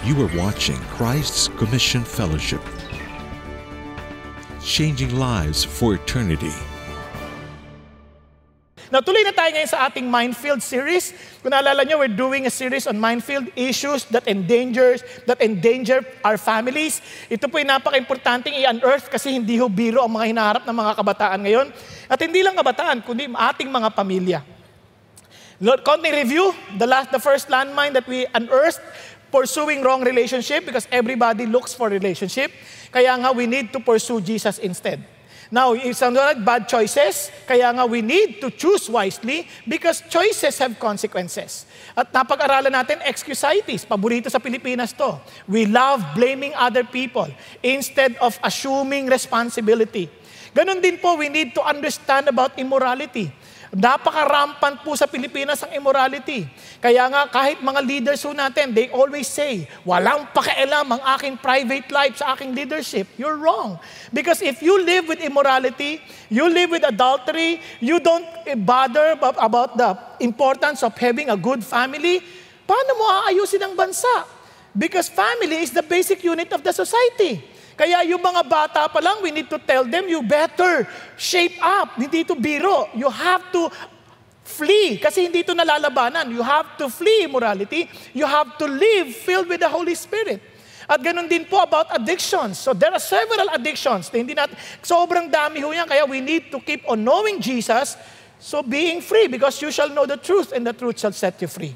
You are watching Christ's Commission Fellowship, changing lives for eternity. Now, tuloy na tayo ngayon sa ating Minefield series. Kung naalala nyo, we're doing a series on minefield issues that endangers, that endanger our families. Ito po yung napaka-importanting i-unearth kasi hindi ho biro ang mga hinaharap ng mga kabataan ngayon. At hindi lang kabataan, kundi ating mga pamilya. Lord, konting review, the last, the first landmine that we unearthed pursuing wrong relationship because everybody looks for relationship. Kaya nga we need to pursue Jesus instead. Now, isang bad choices, kaya nga we need to choose wisely because choices have consequences. At napag-aralan natin, excusitis, paborito sa Pilipinas to. We love blaming other people instead of assuming responsibility. Ganon din po, we need to understand about immorality. Napaka-rampant po sa Pilipinas ang immorality. Kaya nga kahit mga leaders po natin, they always say, walang pakialam ang aking private life sa aking leadership. You're wrong. Because if you live with immorality, you live with adultery, you don't bother about the importance of having a good family, paano mo aayusin ang bansa? Because family is the basic unit of the society. Kaya yung mga bata pa lang, we need to tell them, you better shape up. Hindi to biro. You have to flee. Kasi hindi ito nalalabanan. You have to flee immorality. You have to live filled with the Holy Spirit. At ganun din po about addictions. So there are several addictions. Hindi natin, sobrang dami ho yan. Kaya we need to keep on knowing Jesus. So being free because you shall know the truth and the truth shall set you free.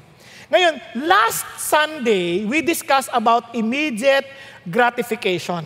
Ngayon, last Sunday, we discussed about immediate gratification.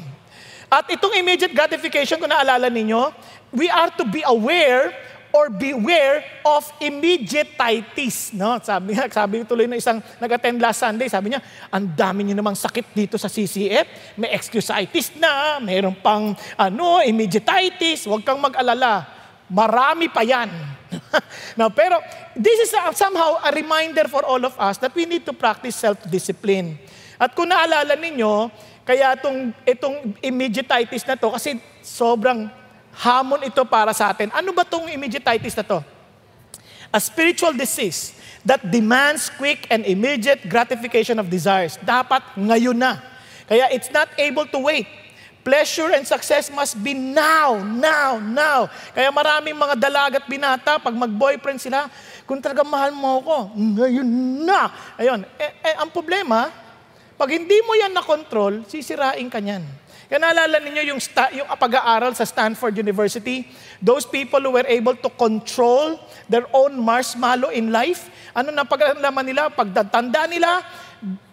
At itong immediate gratification, kung naalala ninyo, we are to be aware or beware of immediatitis. No? Sabi, sabi tuloy ng isang nag-attend last Sunday, sabi niya, ang dami niyo namang sakit dito sa CCF. May excusitis na, mayroon pang ano, immediatitis. Huwag kang mag-alala. Marami pa yan. Now, pero this is a, somehow a reminder for all of us that we need to practice self-discipline. At kung naalala ninyo, kaya itong, itong immediatitis na to, kasi sobrang hamon ito para sa atin. Ano ba itong immediatitis na to? A spiritual disease that demands quick and immediate gratification of desires. Dapat ngayon na. Kaya it's not able to wait. Pleasure and success must be now, now, now. Kaya maraming mga dalagat binata, pag mag-boyfriend sila, kung talaga mahal mo ako, ngayon na. Ayun. Eh, eh, ang problema, pag hindi mo yan na-control, sisirain ka niyan. Kaya naalala ninyo yung, sta- yung pag-aaral sa Stanford University, those people who were able to control their own marshmallow in life, ano na pag-alaman nila, pagtatanda nila,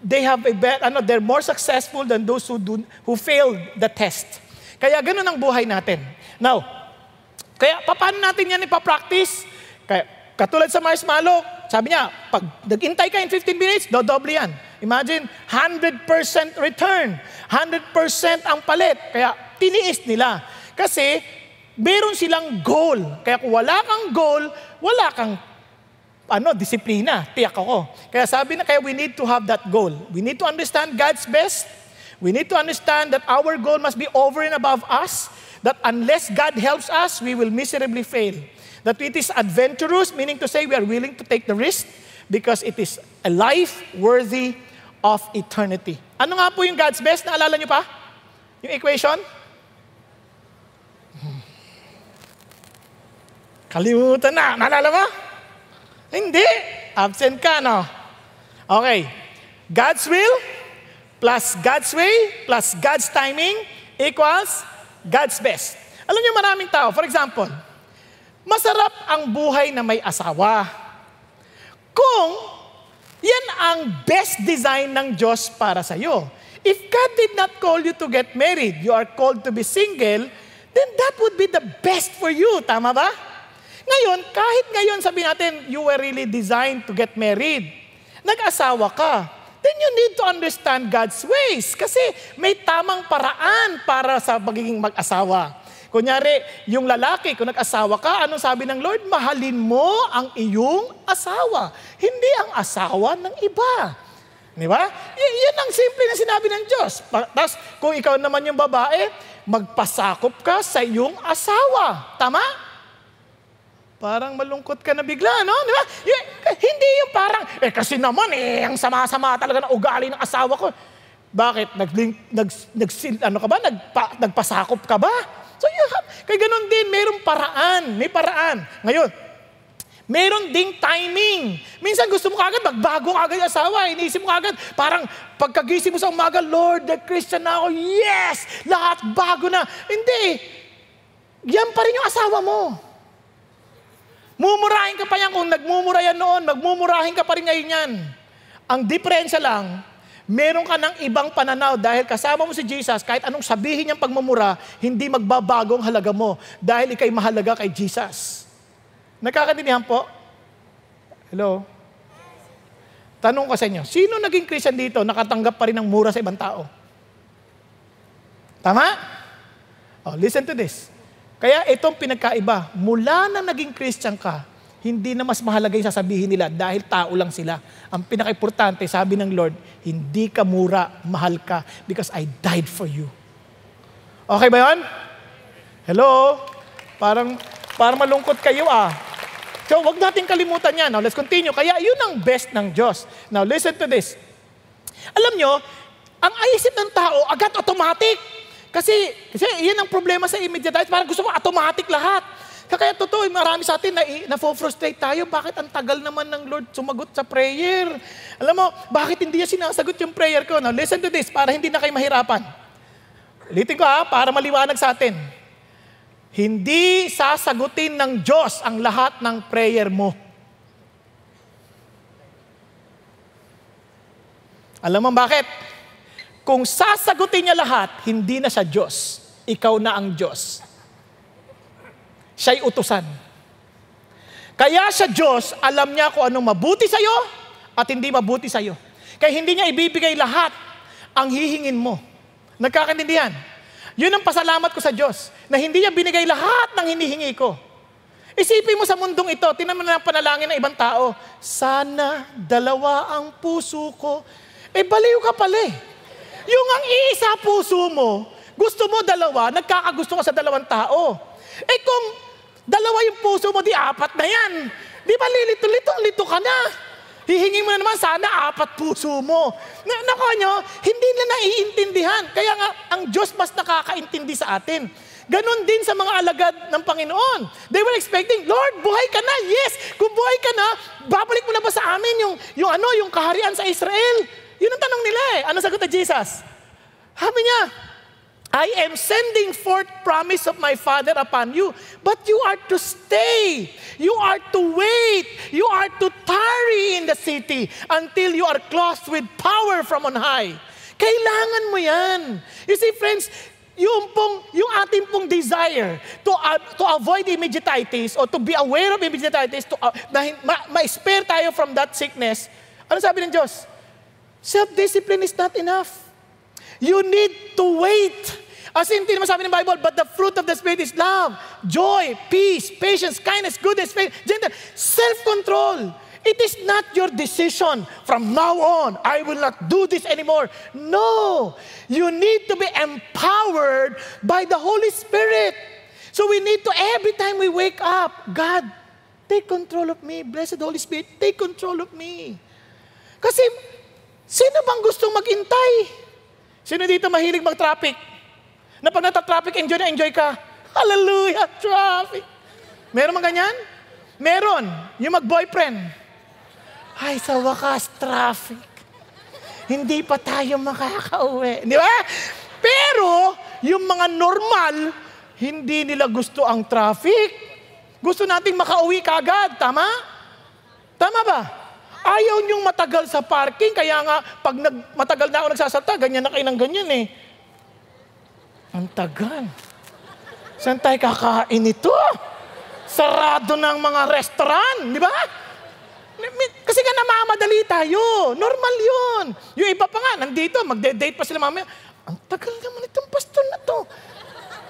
they have a bet, ano, they're more successful than those who, do, who failed the test. Kaya ganun ang buhay natin. Now, kaya paano natin yan ipapractice? Kaya, katulad sa marshmallow, sabi niya, pag nag-intay ka in 15 minutes, dodoble yan. Imagine, 100% return. 100% ang palit. Kaya tiniis nila. Kasi meron silang goal. Kaya kung wala kang goal, wala kang ano, disiplina. Tiyak ako. Kaya sabi na, kaya we need to have that goal. We need to understand God's best. We need to understand that our goal must be over and above us. That unless God helps us, we will miserably fail. That it is adventurous, meaning to say we are willing to take the risk because it is a life worthy of eternity. Ano nga po yung God's best? Naalala niyo pa? Yung equation? Kalimutan na. Naalala mo? Hindi. Absent ka, no? Okay. God's will plus God's way plus God's timing equals God's best. Alam niyo maraming tao, for example, masarap ang buhay na may asawa. Kung yan ang best design ng Diyos para sa iyo. If God did not call you to get married, you are called to be single, then that would be the best for you. Tama ba? Ngayon, kahit ngayon sabi natin, you were really designed to get married. Nag-asawa ka. Then you need to understand God's ways. Kasi may tamang paraan para sa pagiging mag-asawa. Kunyari, yung lalaki, kung nag-asawa ka, anong sabi ng Lord? Mahalin mo ang iyong asawa. Hindi ang asawa ng iba. Di ba? Y- yan ang simple na sinabi ng Diyos. Tapos, kung ikaw naman yung babae, magpasakop ka sa iyong asawa. Tama? Parang malungkot ka na bigla, no? Di ba? Y- hindi yung parang, eh kasi naman eh, ang sama-sama talaga ng ugali ng asawa ko. Bakit? Nag, nag, nag, ano ka ba? Nagpa, nagpasakop ka ba? So, you have, kaya ganun din, mayroong paraan. May paraan. Ngayon, Meron ding timing. Minsan gusto mo kagad magbago agad yung asawa. Iniisip mo kagad, parang pagkagising mo sa umaga, Lord, the Christian na ako. Yes! Lahat bago na. Hindi. Yan pa rin yung asawa mo. Mumurahin ka pa yan kung nagmumura yan noon, magmumurahin ka pa rin ngayon yan. Ang diferensya lang, meron ka ng ibang pananaw dahil kasama mo si Jesus, kahit anong sabihin niyang pagmumura, hindi magbabago ang halaga mo dahil ikay mahalaga kay Jesus. Nagkakaintindihan po? Hello? Tanong ko sa inyo, sino naging Christian dito nakatanggap pa rin ng mura sa ibang tao? Tama? Oh, listen to this. Kaya itong pinagkaiba, mula na naging Christian ka, hindi na mas mahalaga yung sasabihin nila dahil tao lang sila. Ang pinaka-importante, sabi ng Lord, hindi ka mura, mahal ka because I died for you. Okay ba yun? Hello? Parang, parang malungkot kayo ah. So, wag natin kalimutan yan. Now, let's continue. Kaya, yun ang best ng Diyos. Now, listen to this. Alam nyo, ang isip ng tao, agad automatic. Kasi, kasi yan ang problema sa immediate Parang gusto mo automatic lahat. Kaya totoo, marami sa atin na, na-frustrate tayo. Bakit ang tagal naman ng Lord sumagot sa prayer? Alam mo, bakit hindi niya sinasagot yung prayer ko? Now, listen to this, para hindi na kayo mahirapan. Ulitin ko ha, para maliwanag sa atin. Hindi sasagutin ng Diyos ang lahat ng prayer mo. Alam mo bakit? Kung sasagutin niya lahat, hindi na siya Diyos. Ikaw na ang Diyos. Siya'y utusan. Kaya sa Diyos, alam niya kung anong mabuti sa'yo at hindi mabuti sa'yo. Kaya hindi niya ibibigay lahat ang hihingin mo. Nagkakaintindihan? Yun ang pasalamat ko sa Diyos, na hindi niya binigay lahat ng hinihingi ko. Isipin mo sa mundong ito, tinan na ang panalangin ng ibang tao, sana dalawa ang puso ko. Eh, baliw ka pala eh. Yung ang iisa puso mo, gusto mo dalawa, nagkakagusto ka sa dalawang tao. Eh kung dalawa yung puso mo, di apat na yan. Di ba lilito-lito-lito ka na? Hihingi mo na naman sana apat puso mo. Na, nako nyo, hindi na naiintindihan. Kaya nga, ang Diyos mas nakakaintindi sa atin. Ganon din sa mga alagad ng Panginoon. They were expecting, Lord, buhay ka na. Yes, kung buhay ka na, babalik mo na ba sa amin yung, yung ano, yung kaharian sa Israel? Yun ang tanong nila eh. Ano sagot ni Jesus? Sabi niya, I am sending forth promise of my Father upon you, but you are to stay. You are to wait. You are to tarry in the city until you are clothed with power from on high. Kailangan mo yan. You see, friends, yung pong, yung ating pong desire to, uh, to avoid immediatitis or to be aware of immediatitis, to, uh, na, ma, ma-spare tayo from that sickness, ano sabi ng Diyos? Self-discipline is not enough. You need to wait As in, naman sabi ng Bible, but the fruit of the Spirit is love, joy, peace, patience, kindness, goodness, faith, gentle, self-control. It is not your decision from now on, I will not do this anymore. No, you need to be empowered by the Holy Spirit. So we need to, every time we wake up, God, take control of me. Blessed Holy Spirit, take control of me. Kasi, sino bang gustong magintay? Sino dito mahilig mag-traffic? Na pag nata-traffic, enjoy na enjoy ka. Hallelujah, traffic. Meron mga ganyan? Meron. Yung mag-boyfriend. Ay, sa wakas, traffic. Hindi pa tayo makakauwi. Di ba? Pero, yung mga normal, hindi nila gusto ang traffic. Gusto nating makauwi kagad. Tama? Tama ba? Ayaw niyong matagal sa parking, kaya nga, pag nag, matagal na ako nagsasalta, ganyan na kayo ng ganyan eh. Ang tagal. Saan tayo kakain ito? Sarado ng mga restaurant, di ba? Kasi nga namamadali tayo. Normal yun. Yung iba pa nga, nandito, magde-date pa sila mamaya. Ang tagal naman itong pastor na to.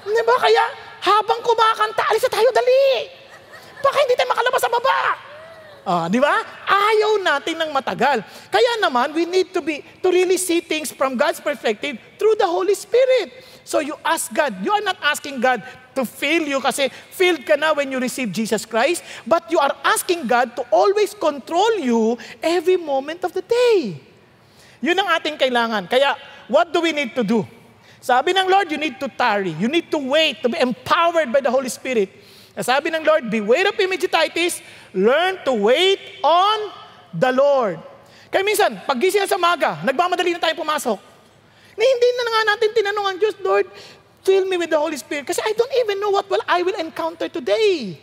Di ba? Kaya habang kumakanta, alis na tayo, dali. Baka hindi tayo makalabas sa baba. Ah, di ba? Ayaw natin ng matagal. Kaya naman, we need to be to really see things from God's perspective through the Holy Spirit. So you ask God. You are not asking God to fill you kasi filled ka na when you receive Jesus Christ, but you are asking God to always control you every moment of the day. Yun ang ating kailangan. Kaya, what do we need to do? Sabi ng Lord, you need to tarry. You need to wait to be empowered by the Holy Spirit. Sabi ng Lord, beware of immediatitis, learn to wait on the Lord. Kaya minsan, pag gising sa maga, nagmamadali na tayo pumasok. Na hindi na nga natin tinanong ang Diyos, Lord, fill me with the Holy Spirit. Kasi I don't even know what will I will encounter today.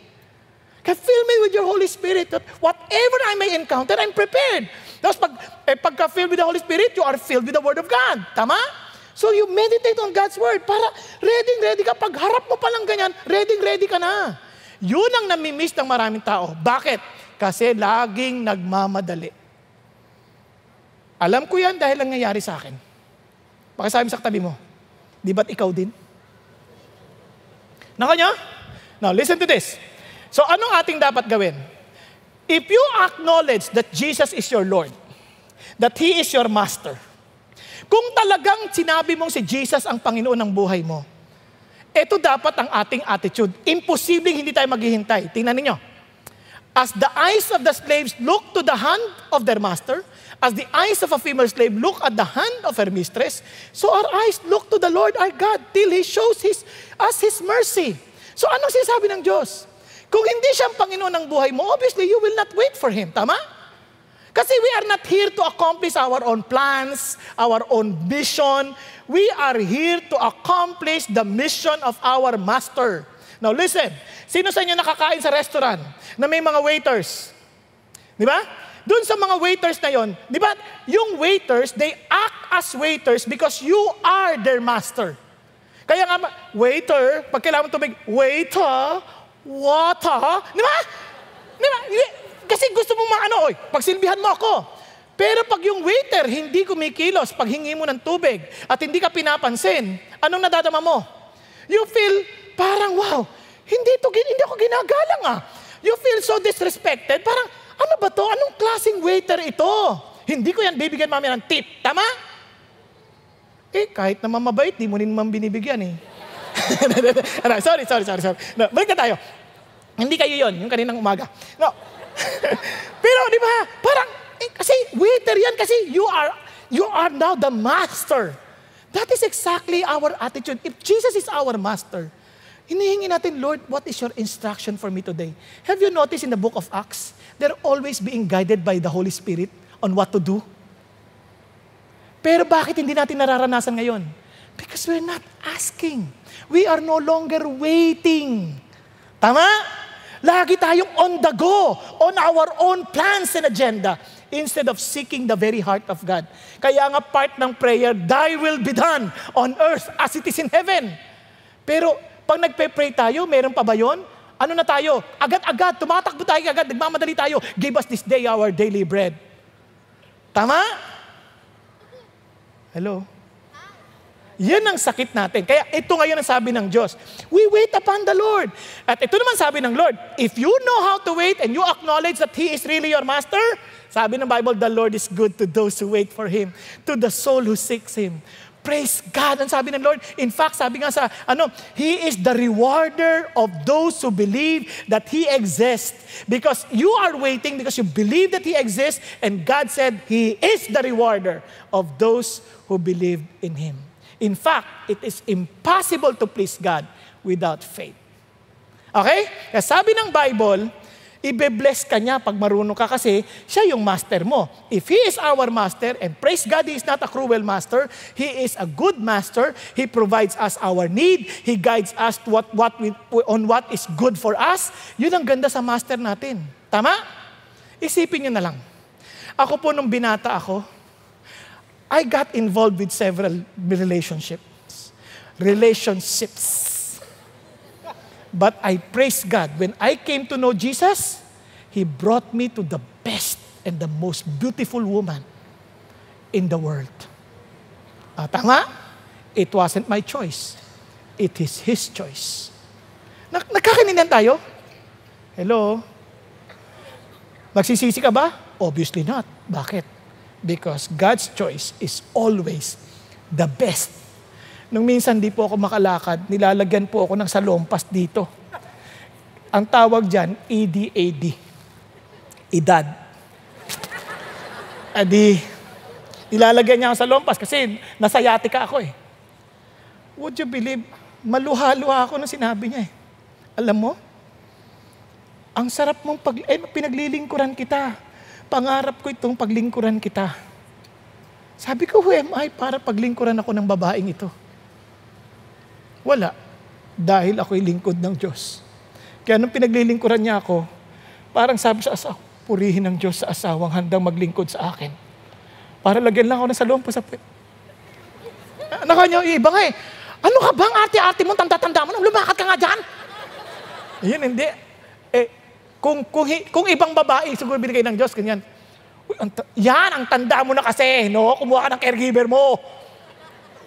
Kaya fill me with your Holy Spirit that whatever I may encounter, I'm prepared. Tapos pag, eh, pagka-filled with the Holy Spirit, you are filled with the Word of God. Tama? So you meditate on God's Word para ready, ready ka. Pag harap mo pa lang ganyan, ready, ready ka na. Yun ang namimiss ng maraming tao. Bakit? Kasi laging nagmamadali. Alam ko yan dahil nangyayari sa akin. Pakisabi sa katabi mo, di ba't ikaw din? Naka nyo? Now, listen to this. So anong ating dapat gawin? If you acknowledge that Jesus is your Lord, that He is your Master, kung talagang sinabi mong si Jesus ang Panginoon ng buhay mo, ito dapat ang ating attitude. Imposibleng hindi tayo maghihintay. Tingnan ninyo. As the eyes of the slaves look to the hand of their master, as the eyes of a female slave look at the hand of her mistress, so our eyes look to the Lord our God till He shows his, us His mercy. So anong sinasabi ng Diyos? Kung hindi siya ang Panginoon ng buhay mo, obviously you will not wait for Him. Tama? Kasi we are not here to accomplish our own plans, our own mission. We are here to accomplish the mission of our Master. Now listen, sino sa inyo nakakain sa restaurant na may mga waiters? Di ba? Doon sa mga waiters na yon, di ba? Yung waiters, they act as waiters because you are their master. Kaya nga, waiter, pag kailangan tubig, waiter, Water? Di ba? Di ba? Kasi gusto mo maano, oy, pagsilbihan mo ako. Pero pag yung waiter hindi kumikilos pag hingi mo ng tubig at hindi ka pinapansin, anong nadadama mo? You feel parang, wow, hindi, to, hindi ako ginagalang ah. You feel so disrespected. Parang, ano ba to? Anong klaseng waiter ito? Hindi ko yan bibigyan mami ng tip. Tama? Eh, kahit naman mabait, di mo rin naman binibigyan eh. sorry, sorry, sorry, sorry. No, balik na tayo. Hindi kayo yon yung kaninang umaga. No. Pero di ba, parang, eh, kasi waiter yan, kasi you are, you are now the master. That is exactly our attitude. If Jesus is our master, hinihingi natin, Lord, what is your instruction for me today? Have you noticed in the book of Acts, they're always being guided by the Holy Spirit on what to do? Pero bakit hindi natin nararanasan ngayon? Because we're not asking. We are no longer waiting. Tama? Lagi tayong on the go, on our own plans and agenda, instead of seeking the very heart of God. Kaya nga part ng prayer, Thy will be done on earth as it is in heaven. Pero pag nagpe-pray tayo, meron pa ba yun? Ano na tayo? Agad-agad, tumatakbo tayo agad, nagmamadali tayo. Give us this day our daily bread. Tama? Hello? Yan ang sakit natin. Kaya ito ngayon ang sabi ng Diyos. We wait upon the Lord. At ito naman sabi ng Lord, if you know how to wait and you acknowledge that He is really your master, sabi ng Bible, the Lord is good to those who wait for Him, to the soul who seeks Him. Praise God. Ang sabi ng Lord, in fact, sabi nga sa, ano, He is the rewarder of those who believe that He exists. Because you are waiting because you believe that He exists, and God said He is the rewarder of those who believe in Him. In fact, it is impossible to please God without faith. Okay? Kaya sabi ng Bible, ibe-bless ka niya pag marunong ka kasi siya yung master mo. If He is our master, and praise God, He is not a cruel master, He is a good master, He provides us our need, He guides us to what, what we, on what is good for us, yun ang ganda sa master natin. Tama? Isipin niyo na lang. Ako po nung binata ako, I got involved with several relationships. Relationships. But I praise God. When I came to know Jesus, He brought me to the best and the most beautiful woman in the world. Ah, tama? It wasn't my choice. It is His choice. Nak tayo? Hello? Nagsisisi ka ba? Obviously not. Bakit? Because God's choice is always the best. Nung minsan di po ako makalakad, nilalagyan po ako ng salompas dito. Ang tawag dyan, EDAD. Edad. Adi, Ilalagay niya ako sa lompas kasi nasa yatika ako eh. Would you believe, maluha-luha ako nung sinabi niya eh. Alam mo, ang sarap mong pag, eh, pinaglilingkuran kita. Pangarap ko itong paglingkuran kita. Sabi ko, who am I para paglingkuran ako ng babaeng ito? Wala. Dahil ako'y lingkod ng Diyos. Kaya nung pinaglilingkuran niya ako, parang sabi sa asawa, purihin ng Diyos sa asawang handang maglingkod sa akin. Para lagyan lang ako ng salompo sa puwet. Nakanya, iba nga eh. Ano ka bang ate-ate mo, tanda-tanda mo, lumakad ka nga dyan? Yun, hindi. Eh, kung, kung, kung ibang babae, siguro binigay ng Diyos, ganyan. Uy, ang, yan, ang tanda mo na kasi, no? Kumuha ka ng caregiver mo.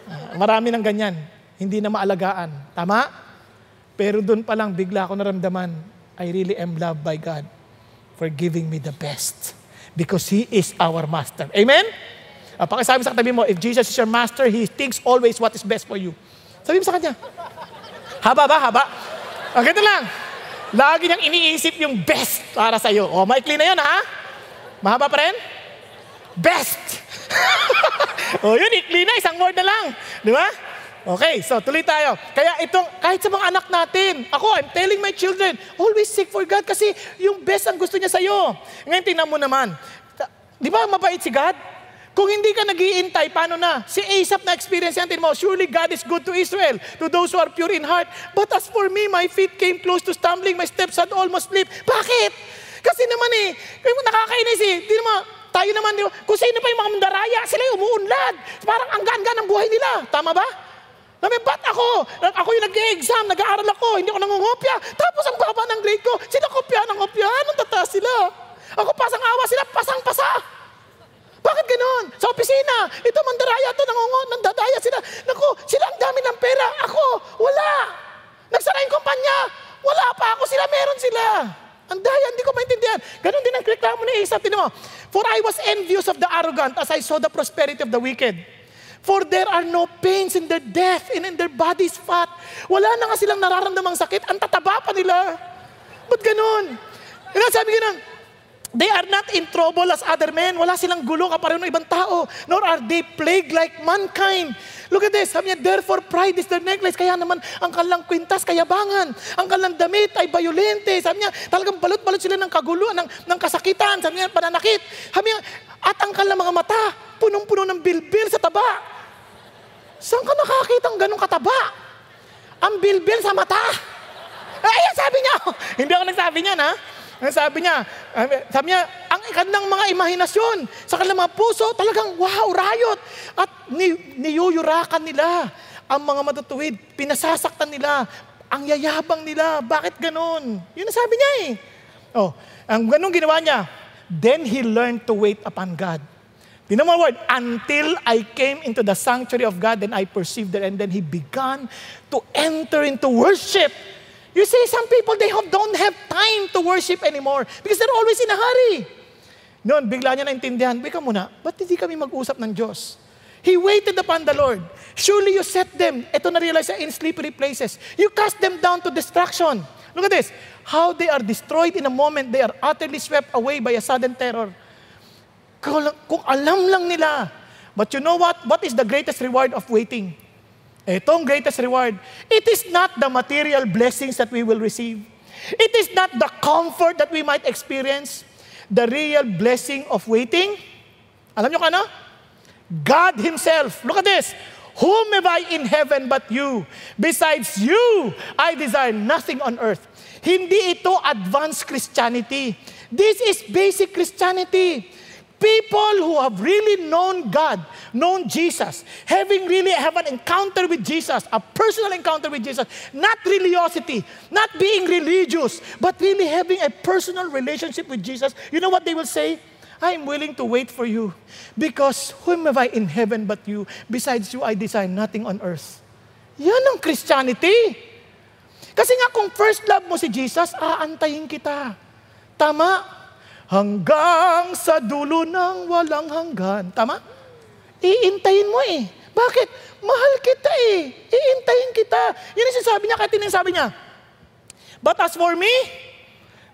Uh, marami ng ganyan. Hindi na maalagaan. Tama? Pero doon pa lang, bigla ako naramdaman, I really am loved by God for giving me the best. Because He is our master. Amen? Uh, pakisabi sa katabi mo, if Jesus is your master, He thinks always what is best for you. Sabi mo sa kanya, haba ba? Haba? O, ganito lang. Lagi niyang iniisip yung best para sa'yo. O, maikli na yan, ha? Mahaba pa rin? Best! o, yun, ikli na. Isang word na lang. Di ba? Okay, so tuloy tayo. Kaya itong, kahit sa mga anak natin, ako, I'm telling my children, always seek for God kasi yung best ang gusto niya sa'yo. Ngayon, tingnan mo naman. Di ba mabait si God? Kung hindi ka nagiintay, paano na? Si Asaph na experience yan, mo, surely God is good to Israel, to those who are pure in heart. But as for me, my feet came close to stumbling, my steps had almost slipped. Bakit? Kasi naman eh, nakakainis eh. Di naman, tayo naman, di ba? kung sino pa yung mga mandaraya, sila yung umuunlad. Parang ang gaan-gaan ng buhay nila. Tama ba? Sabi, ba't ako? Ako yung nag-exam, nag-aaral ako, hindi ako nangungopya. Tapos ang baba ng grade ko, sila kopya ng kopya, anong tataas sila? Ako pasang awa sila, pasang pasa. Bakit ganon? Sa opisina, ito mandaraya to, nangungo, nandadaya sila. Naku, sila ang dami ng pera. Ako, wala. Nagsara yung kumpanya. Wala pa ako, sila meron sila. Ang daya, hindi ko maintindihan. Ganon din ang reklamo ni Isa. Tinan mo, For I was envious of the arrogant as I saw the prosperity of the wicked. For there are no pains in their death and in their body's fat. Wala na nga silang nararamdamang sakit. Ang tataba pa nila. Ba't ganun? Yan sabi ganun, They are not in trouble as other men. Wala silang gulo kapareho ng ibang tao. Nor are they plagued like mankind. Look at this. Sabi niya, therefore pride is their necklace. Kaya naman, ang kalang kwintas, kayabangan. Ang kalang damit ay violente. Sabi niya, talagang balot-balot sila ng kaguluhan, ng, ng kasakitan. Sabi niya, pananakit. Sabi niya, at ang kalang mga mata, punong-puno ng bilbil sa taba. Saan ka nakakita ng ganong kataba? Ang bilbil sa mata. Ay, sabi niya. Hindi ako nagsabi niya, ha? Ang sabi niya, sabi niya, ang kanilang mga imahinasyon sa kanilang mga puso, talagang wow, rayot. At ni, niyuyurakan nila ang mga matutuwid. Pinasasaktan nila. Ang yayabang nila. Bakit ganon? Yun ang sabi niya eh. Oh, ang ganun ginawa niya. Then he learned to wait upon God. Tinan mo word, until I came into the sanctuary of God, then I perceived that, and then He began to enter into worship. You see, some people, they don't have time to worship anymore because they're always in a hurry. Noon, bigla niya naintindihan, Bika muna, ba't hindi kami mag-usap ng Diyos? He waited upon the Lord. Surely you set them, ito na-realize in slippery places. You cast them down to destruction. Look at this. How they are destroyed in a moment, they are utterly swept away by a sudden terror. Kung alam lang nila. But you know what? What is the greatest reward of waiting? Itong greatest reward. It is not the material blessings that we will receive. It is not the comfort that we might experience. The real blessing of waiting. Alam nyo ka na? God Himself. Look at this. Whom have I in heaven but you? Besides you, I desire nothing on earth. Hindi ito advanced Christianity. This is basic Christianity. People who have really known God, known Jesus, having really have an encounter with Jesus, a personal encounter with Jesus, not religiosity, not being religious, but really having a personal relationship with Jesus, you know what they will say? I am willing to wait for you because whom have I in heaven but you? Besides you, I desire nothing on earth. Yan ang Christianity. Kasi nga kung first love mo si Jesus, aantayin kita. Tama? Hanggang sa dulo ng walang hanggan. Tama? Iintayin mo eh. Bakit? Mahal kita eh. Iintayin kita. Yun yung sinasabi niya, kahit sabi niya. But as for me,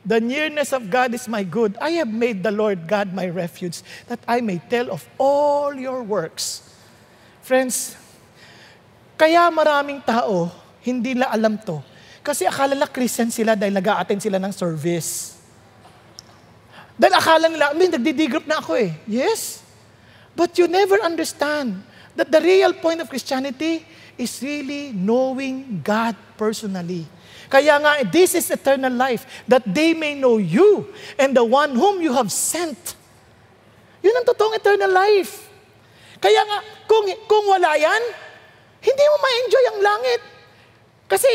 The nearness of God is my good. I have made the Lord God my refuge, that I may tell of all your works. Friends, kaya maraming tao, hindi la alam to. Kasi akala nila Christian sila dahil nag sila ng service. Dahil akala nila, I mean, nagdi-group na ako eh. Yes. But you never understand that the real point of Christianity is really knowing God personally. Kaya nga, this is eternal life, that they may know you and the one whom you have sent. Yun ang totoong eternal life. Kaya nga, kung, kung wala yan, hindi mo ma-enjoy ang langit. Kasi,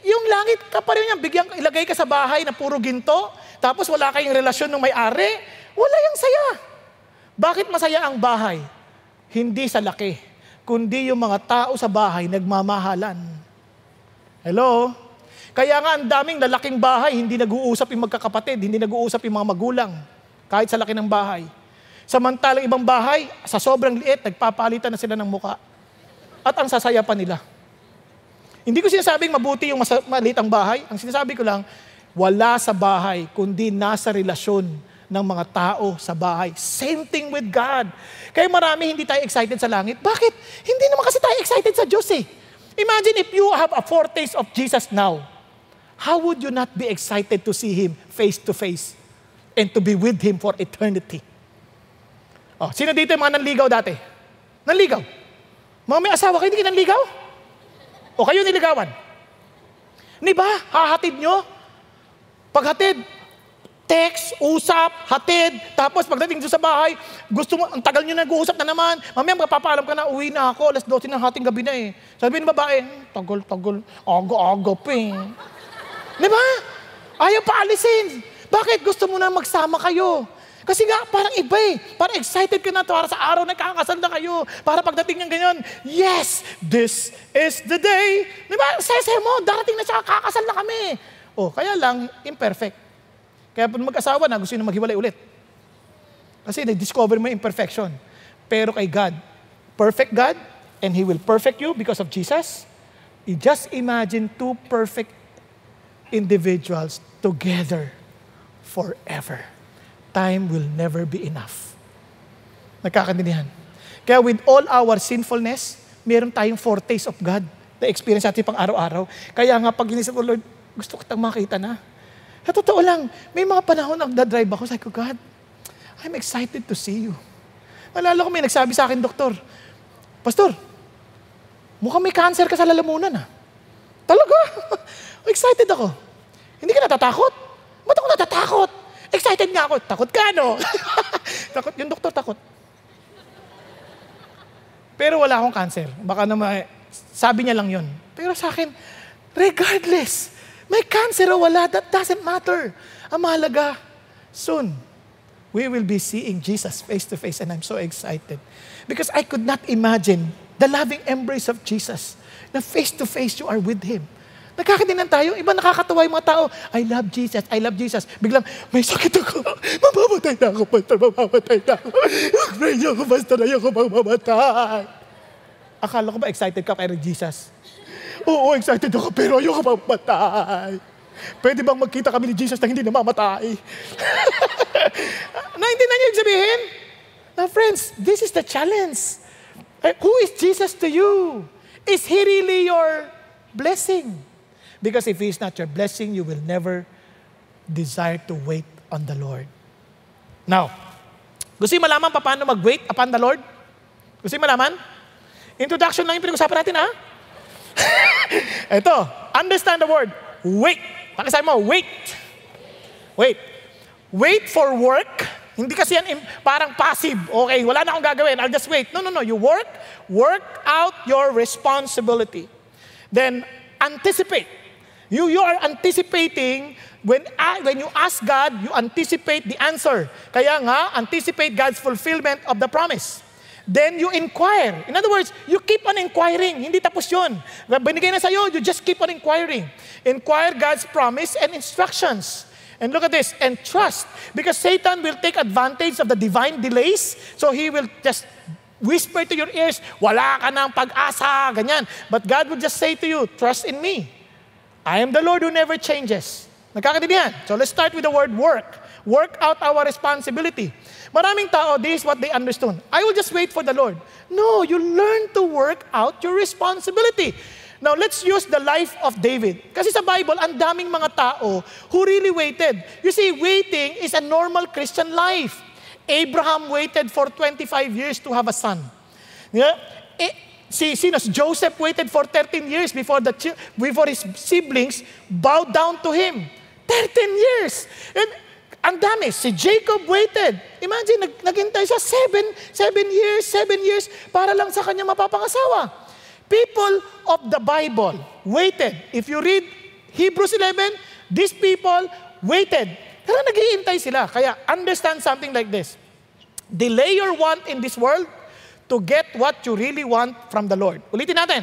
yung langit, kapareho niya, bigyan, ilagay ka sa bahay na puro ginto, tapos wala kayong relasyon ng may-ari, wala yung saya. Bakit masaya ang bahay? Hindi sa laki, kundi yung mga tao sa bahay nagmamahalan. Hello? Kaya nga ang daming lalaking bahay, hindi nag-uusap yung magkakapatid, hindi nag-uusap yung mga magulang, kahit sa laki ng bahay. Samantalang ibang bahay, sa sobrang liit, nagpapalitan na sila ng muka. At ang sasaya pa nila. Hindi ko sinasabing mabuti yung masa- maliit ang bahay. Ang sinasabi ko lang, wala sa bahay, kundi nasa relasyon ng mga tao sa bahay. Same thing with God. Kaya marami hindi tayo excited sa langit. Bakit? Hindi naman kasi tayo excited sa Diyos eh. Imagine if you have a foretaste of Jesus now how would you not be excited to see Him face to face and to be with Him for eternity? Oh, sino dito yung mga nanligaw dati? Nanligaw? Mga may asawa kayo, hindi kayo nanligaw? O kayo niligawan? Di ba? Hahatid nyo? Paghatid, text, usap, hatid, tapos pagdating doon sa bahay, gusto mo, ang tagal nyo nag-uusap na naman, mamaya magpapaalam ka na, uwi na ako, alas 12 ng hating gabi na eh. Sabi ng babae, tagal, tagal, aga-aga pa eh. Di ba? Ayaw pa alisin. Bakit? Gusto mo na magsama kayo. Kasi nga, parang iba eh. Parang excited ka na para sa araw na kakasal na kayo. Para pagdating ng ganyan, yes, this is the day. Di ba? Sese mo, darating na siya, kakasal na kami. Oh, kaya lang, imperfect. Kaya pag mag-asawa na, gusto nyo maghiwalay ulit. Kasi na-discover mo yung imperfection. Pero kay God, perfect God, and He will perfect you because of Jesus. You just imagine two perfect individuals together forever. Time will never be enough. Nagkakaintindihan. Kaya with all our sinfulness, meron tayong foretaste of God na experience natin pang araw-araw. Kaya nga pag inisip ko, Lord, gusto kitang makita na. Sa totoo lang, may mga panahon na nagda-drive ako, sabi ko, God, I'm excited to see you. Nalala ko may nagsabi sa akin, doktor, Pastor, mukhang may cancer ka sa lalamunan ah. Talaga? Excited ako. Hindi ka natatakot? Ba't ako natatakot? Excited nga ako. Takot ka, no? takot. Yung doktor takot. Pero wala akong cancer. Baka naman, sabi niya lang yun. Pero sa akin, regardless, may cancer o wala, that doesn't matter. Ang mahalaga, soon, we will be seeing Jesus face to face and I'm so excited. Because I could not imagine the loving embrace of Jesus na face to face you are with Him. Nagkakatingan tayo, iba nakakatawa yung mga tao, I love Jesus, I love Jesus. Biglang, may sakit ako, mamamatay na ako, pastor, mamamatay na ako. Pray niyo ako, pastor, ayoko mamamatay. Akala ko ba excited ka kay Jesus? Oo, excited ako, pero ayoko mamamatay. Pwede bang magkita kami ni Jesus na hindi namamatay? Naintindihan niyo yung sabihin? Now friends, this is the challenge. Eh, Who is Jesus to you? Is He really your blessing? Because if He is not your blessing, you will never desire to wait on the Lord. Now, gusto niyo malaman pa paano mag-wait upon the Lord? Gusto niyo malaman? Introduction lang yung pinag-usapan natin, ha? Ito, understand the word. Wait. Pakisabi mo, wait. Wait. Wait for work. Hindi kasi yan parang passive. Okay, wala na akong gagawin. I'll just wait. No, no, no. You work. Work out your responsibility. Then, anticipate. You, you are anticipating when, a- when you ask God, you anticipate the answer. Kaya nga, anticipate God's fulfillment of the promise. Then you inquire. In other words, you keep on inquiring. Hindi tapos yun. Binigay na sa'yo, you just keep on inquiring. Inquire God's promise and instructions. And look at this, and trust. Because Satan will take advantage of the divine delays. So he will just whisper to your ears, wala ka ng pag-asa, ganyan. But God will just say to you, trust in me. I am the Lord who never changes. Nagkakaintindihan? So let's start with the word work. Work out our responsibility. Maraming tao, this is what they understood. I will just wait for the Lord. No, you learn to work out your responsibility. Now, let's use the life of David. Kasi sa Bible, ang daming mga tao who really waited. You see, waiting is a normal Christian life. Abraham waited for 25 years to have a son. Yeah? Eh, si, sino? Joseph waited for 13 years before, the, before his siblings bowed down to him. 13 years. And ang dami. Si Jacob waited. Imagine, nag, naghintay siya seven, seven years, seven years para lang sa kanya mapapangasawa. People of the Bible waited. If you read Hebrews 11, these people waited. Pero naghihintay sila. Kaya understand something like this. Delay your want in this world to get what you really want from the Lord. Ulitin natin.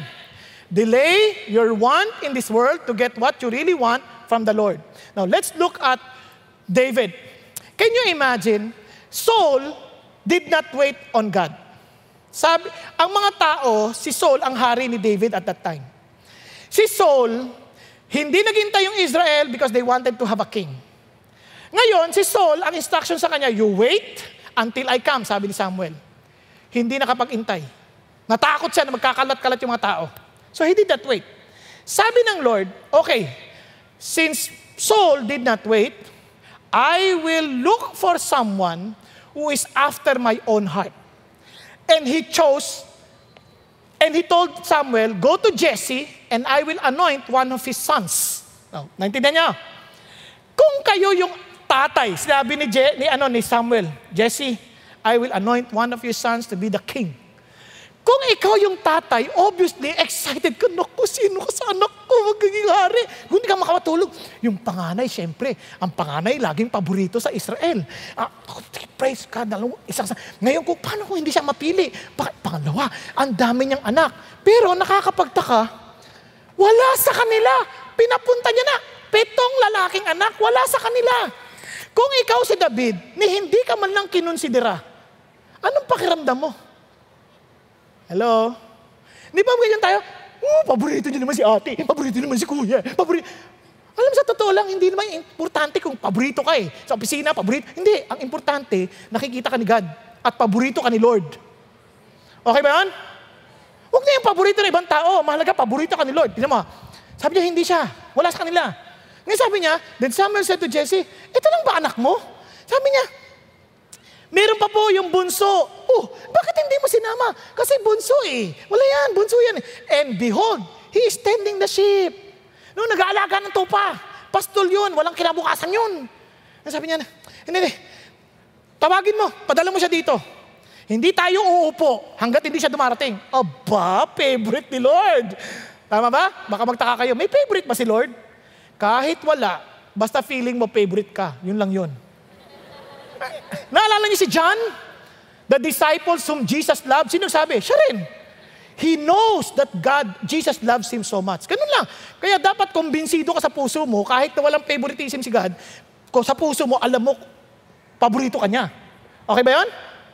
Delay your want in this world to get what you really want from the Lord. Now, let's look at David. Can you imagine? Saul did not wait on God. Sabi, ang mga tao, si Saul ang hari ni David at that time. Si Saul, hindi naghintay yung Israel because they wanted to have a king. Ngayon, si Saul, ang instruction sa kanya, you wait until I come, sabi ni Samuel. Hindi nakapag-intay. Natakot siya na magkakalat-kalat yung mga tao. So he did not wait. Sabi ng Lord, okay, since Saul did not wait, I will look for someone who is after my own heart. And he chose, and he told Samuel, Go to Jesse, and I will anoint one of his sons. Now, naintindihan niya? Kung kayo yung tatay, sinabi ni, Je, ni, ano, ni Samuel, Jesse, I will anoint one of your sons to be the king. Kung ikaw yung tatay, obviously, excited ka, naku, sino ka sa anak ko, magiging hari. Kung hindi ka makatulog. Yung panganay, syempre, ang panganay laging paborito sa Israel. Ah, praise God, dalawa, isang, ngayon ko, paano kung hindi siya mapili? Bakit? Pangalawa, ang dami niyang anak. Pero nakakapagtaka, wala sa kanila. Pinapunta niya na. Petong lalaking anak, wala sa kanila. Kung ikaw si David, ni hindi ka man lang kinonsidera, anong pakiramdam mo? Hello? Di ba ganyan tayo? Oh, paborito niyo naman si ate. Paborito naman si kuya. Paborito. Alam sa totoo lang, hindi naman importante kung paborito ka eh. Sa opisina, paborito. Hindi. Ang importante, nakikita ka ni God. At paborito ka ni Lord. Okay ba yan? Huwag na yung paborito ng ibang tao. Mahalaga, paborito ka ni Lord. Tignan mo. Sabi niya, hindi siya. Wala sa kanila. Ngayon sabi niya, then Samuel said to Jesse, ito lang ba anak mo? Sabi niya, Meron pa po yung bunso. Oh, bakit hindi mo sinama? Kasi bunso eh. Wala yan, bunso yan. And behold, he is tending the sheep. No, nag-aalaga ng tupa. Pastol yun, walang kinabukasan yun. Sabi niya, hindi, hindi. Tawagin mo, padala mo siya dito. Hindi tayo uupo hanggat hindi siya dumarating. Aba, favorite ni Lord. Tama ba? Baka magtaka kayo, may favorite ba si Lord? Kahit wala, basta feeling mo favorite ka, yun lang yun. Naalala niyo si John? The disciples whom Jesus loved. Sino sabi? Siya rin. He knows that God, Jesus loves him so much. Ganun lang. Kaya dapat kumbinsido ka sa puso mo, kahit na walang favoritism si God, kung sa puso mo, alam mo, paborito ka niya. Okay ba yun?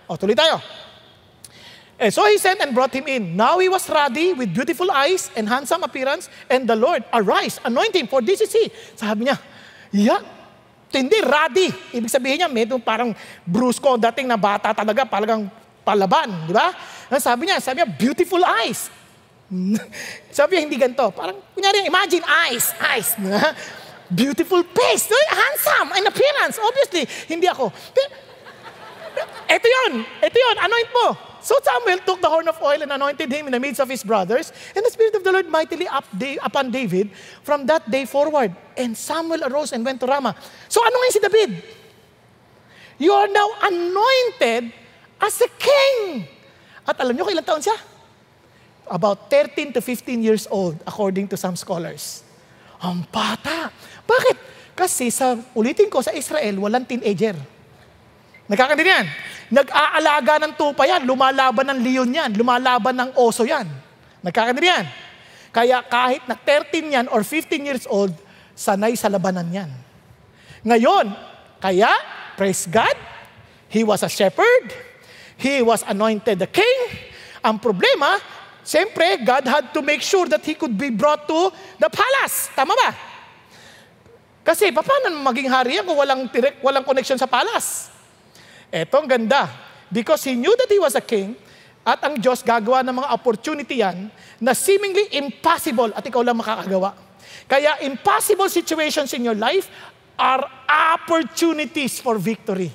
O, tuloy tayo. And so he sent and brought him in. Now he was ruddy with beautiful eyes and handsome appearance, and the Lord, arise, anoint him, for this is he. Sabi niya, yeah, hindi, ruddy. Ibig sabihin niya, medyo parang brusko dating na bata talaga, talagang palaban, di ba? Sabi niya, sabi niya, beautiful eyes. sabi niya, hindi ganito. Parang, kunyari, imagine eyes, eyes. beautiful face, handsome in appearance. Obviously, hindi ako. Ito yun, ito yun, anoint mo. So Samuel took the horn of oil and anointed him in the midst of his brothers, and the Spirit of the Lord mightily up upon David from that day forward. And Samuel arose and went to Ramah. So ano ngayon si David? You are now anointed as a king. At alam niyo kailan taon siya? About 13 to 15 years old, according to some scholars. Ang bata. Bakit? Kasi sa, ulitin ko, sa Israel, walang teenager. Nagkakandi yan. Nag-aalaga ng tupa yan, lumalaban ng leon yan, lumalaban ng oso yan. Nagkakandi yan. Kaya kahit na 13 yan or 15 years old, sanay sa labanan yan. Ngayon, kaya, praise God, he was a shepherd, he was anointed the king. Ang problema, siyempre, God had to make sure that he could be brought to the palace. Tama ba? Kasi paano maging hari yan kung walang, direct, walang connection sa palas? Eto ang ganda. Because he knew that he was a king, at ang Diyos gagawa ng mga opportunity yan na seemingly impossible at ikaw lang makakagawa. Kaya impossible situations in your life are opportunities for victory.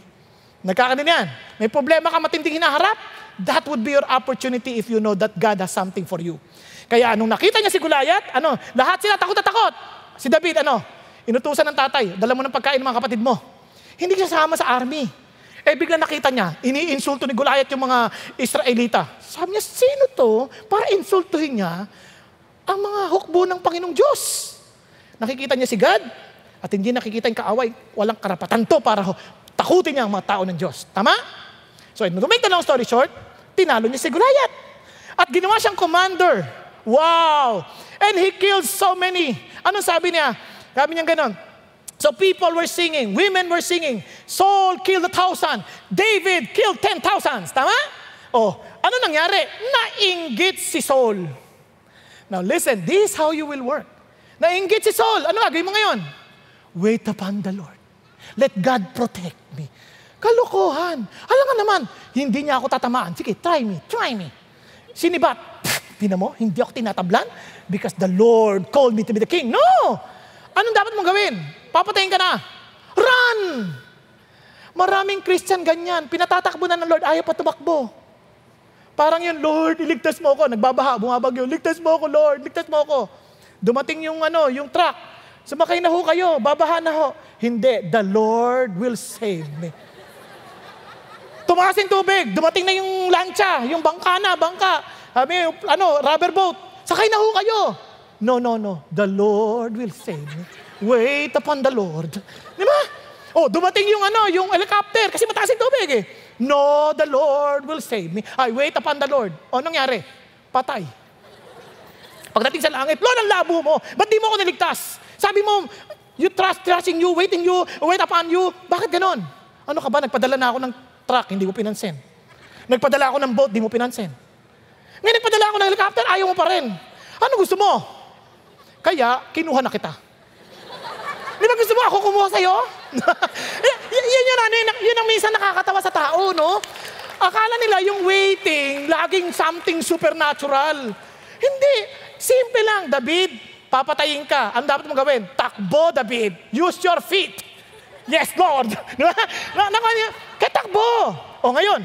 Nagkakanin yan. May problema ka matinding hinaharap, that would be your opportunity if you know that God has something for you. Kaya nung nakita niya si Gulayat, ano, lahat sila takot na takot. Si David, ano, inutusan ng tatay, dala mo ng pagkain mga kapatid mo. Hindi siya sama sa army. Eh bigla nakita niya, iniinsulto ni Gulayat yung mga Israelita. Sabi niya, sino to para insultuhin niya ang mga hukbo ng Panginoong Diyos? Nakikita niya si God at hindi nakikita yung kaaway. Walang karapatan to para takutin niya ang mga tao ng Diyos. Tama? So, to make the long story short, tinalo niya si Gulayat. At ginawa siyang commander. Wow! And he killed so many. Anong sabi niya? Sabi niya ganon, So people were singing, women were singing, Saul killed a thousand, David killed ten thousands. Tama? Oh, ano nangyari? Nainggit si Saul. Now listen, this is how you will work. Nainggit si Saul. Ano gagawin mo ngayon? Wait upon the Lord. Let God protect me. Kalokohan. Alam nga naman, hindi niya ako tatamaan. Sige, try me, try me. Sinibat. Tina mo, hindi ako tinatablan because the Lord called me to be the king. No! Anong dapat mong gawin? Papatayin ka na. Run! Maraming Christian ganyan. Pinatatakbo na ng Lord, ayaw pa tumakbo. Parang yun, Lord, iligtas mo ako. Nagbabaha, bumabagyo. Ligtas mo ako, Lord, ligtas mo ako. Dumating yung ano, yung truck. Sumakay na ho kayo, babaha na ho. Hindi, the Lord will save me. Tumaas yung tubig, dumating na yung lancha, yung bangka na, bangka. Sabi, ano, rubber boat. Sakay na ho kayo. No, no, no. The Lord will save me. Wait upon the Lord. Di ba? Oh, dumating yung ano, yung helicopter kasi mataas yung tubig eh. No, the Lord will save me. Ay, wait upon the Lord. O, nangyari? Patay. Pagdating sa langit, Lord, ang labo mo. Ba't di mo ako niligtas? Sabi mo, you trust, trusting you, waiting you, wait upon you. Bakit ganon? Ano ka ba? Nagpadala na ako ng truck, hindi mo pinansin. Nagpadala ako ng boat, di mo pinansin. Ngayon nagpadala ako ng helicopter, ayaw mo pa rin. Ano gusto mo? Kaya, kinuha na kita. Di ba gusto mo ako kumuha sa'yo? Yan yun, ano, yun, yun ang minsan nakakatawa sa tao, no? Akala nila yung waiting, laging something supernatural. Hindi. Simple lang, David, papatayin ka. Ang dapat mong gawin? Takbo, David. Use your feet. Yes, Lord. na, na. O ngayon,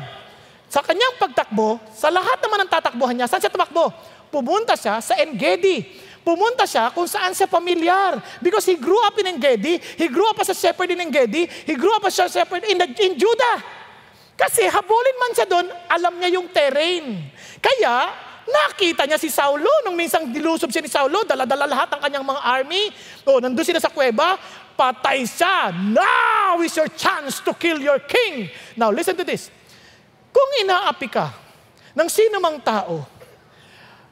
sa kanyang pagtakbo, sa lahat naman ng tatakbuhan niya, saan siya tumakbo? Pumunta siya sa Engedi. Pumunta siya kung saan siya pamilyar. Because he grew up in Engedi, he grew up as a shepherd in Engedi, he grew up as a shepherd in, in Judah. Kasi habulin man siya doon, alam niya yung terrain. Kaya, nakita niya si Saulo nung minsang dilusob siya ni Saulo, dala-dala lahat ng kanyang mga army. O, nandun sila sa kuweba, patay siya. Now is your chance to kill your king. Now, listen to this. Kung inaapi ka ng sino mang tao,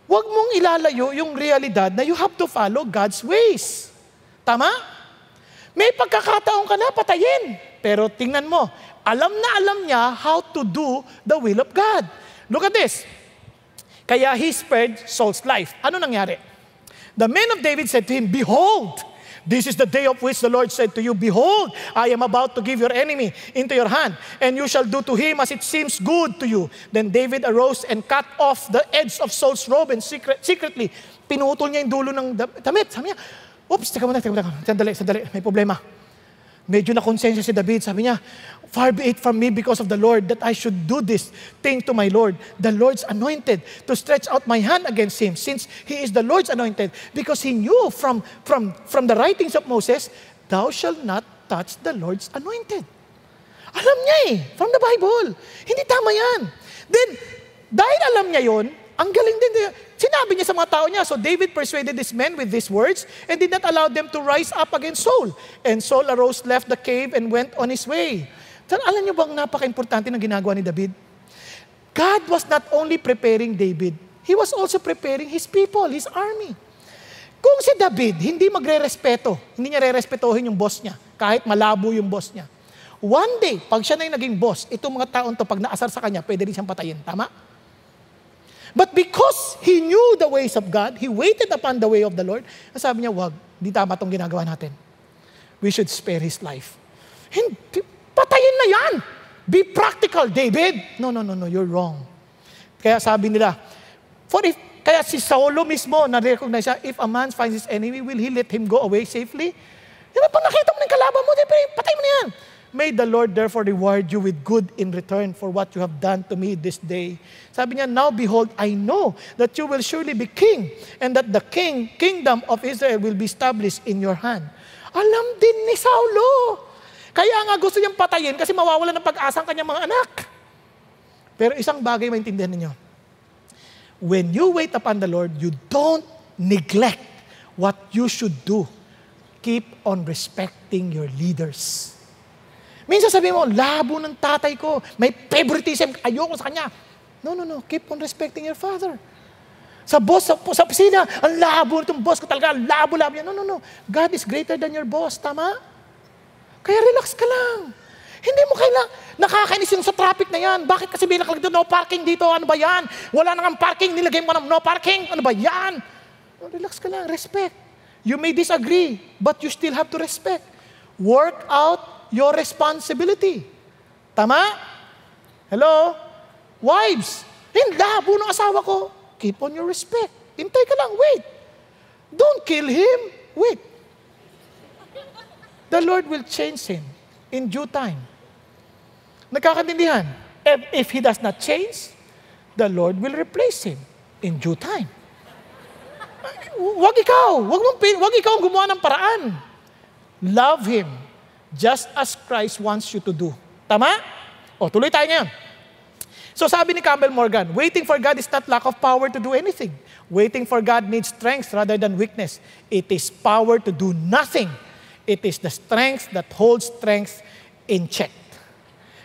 Huwag mong ilalayo yung realidad na you have to follow God's ways. Tama? May pagkakataon ka na patayin. Pero tingnan mo, alam na alam niya how to do the will of God. Look at this. Kaya he spared Saul's life. Ano nangyari? The men of David said to him, Behold, This is the day of which the Lord said to you, Behold, I am about to give your enemy into your hand, and you shall do to him as it seems good to you. Then David arose and cut off the edge of Saul's robe and secret, secretly, pinutol niya yung dulo ng damit. Sabi niya, oops, teka muna, teka muna, sandali, sandali, may problema. Medyo na konsensya si David, sabi niya, Far be it from me because of the Lord that I should do this thing to my Lord, the Lord's anointed, to stretch out my hand against him, since he is the Lord's anointed, because he knew from, from, from the writings of Moses, thou shalt not touch the Lord's anointed. Alam niya eh, from the Bible. Hindi tama yan. Then, dahil alam niya yon, ang galing din. Sinabi niya sa mga tao niya, so David persuaded these men with these words and did not allow them to rise up against Saul. And Saul arose, left the cave, and went on his way. Sir, alam niyo bang napaka-importante ng ginagawa ni David? God was not only preparing David, He was also preparing His people, His army. Kung si David hindi magre-respeto, hindi niya re-respetohin yung boss niya, kahit malabo yung boss niya, one day, pag siya na yung naging boss, itong mga taon to, pag naasar sa kanya, pwede rin siyang patayin. Tama? But because he knew the ways of God, he waited upon the way of the Lord, sabi niya, wag, di tama itong ginagawa natin. we should spare his life. Hindi, patayin na yan. Be practical, David. No, no, no, no, you're wrong. Kaya sabi nila, for if, kaya si Saulo mismo, na-recognize siya, if a man finds his enemy, will he let him go away safely? Diba, pag nakita mo ng kalaban mo, diba, patay mo na yan. May the Lord therefore reward you with good in return for what you have done to me this day. Sabi niya, Now behold, I know that you will surely be king, and that the king, kingdom of Israel will be established in your hand. Alam din ni Saulo. Kaya nga gusto niyang patayin kasi mawawala ng pag-asa ang kanyang mga anak. Pero isang bagay maintindihan ninyo. When you wait upon the Lord, you don't neglect what you should do. Keep on respecting your leaders. Minsan sabi mo, labo ng tatay ko, may favoritism, ayoko sa kanya. No, no, no, keep on respecting your father. Sa boss, sa, sa opisina, ang labo nitong boss ko talaga, labo-labo yan. No, no, no. God is greater than your boss, tama? Kaya relax ka lang. Hindi mo kailang, nakakainis yung sa traffic na yan. Bakit kasi may nakalagay no parking dito? Ano ba yan? Wala nang parking, nilagay mo ng no parking. Ano ba yan? Relax ka lang, respect. You may disagree, but you still have to respect. Work out your responsibility. Tama? Hello? Wives, hindi labo ng asawa ko. Keep on your respect. Hintay ka lang, wait. Don't kill him. Wait. The Lord will change him in due time. Nagkakaintindihan? If, if he does not change, the Lord will replace him in due time. Wag ikaw. Wag, mong, wag ikaw gumawa ng paraan. Love him just as Christ wants you to do. Tama? O, tuloy tayo ngayon. So sabi ni Campbell Morgan, waiting for God is not lack of power to do anything. Waiting for God needs strength rather than weakness. It is power to do nothing. It is the strength that holds strength in check.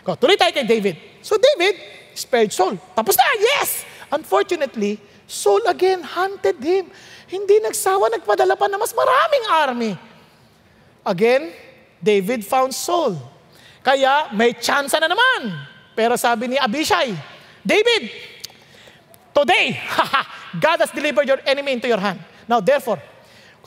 Go, tuloy tayo kay David. So David, spared Saul. Tapos na, yes! Unfortunately, Saul again hunted him. Hindi nagsawa, nagpadala pa na mas maraming army. Again, David found Saul. Kaya may chance na naman. Pero sabi ni Abishai, David, today, God has delivered your enemy into your hand. Now therefore,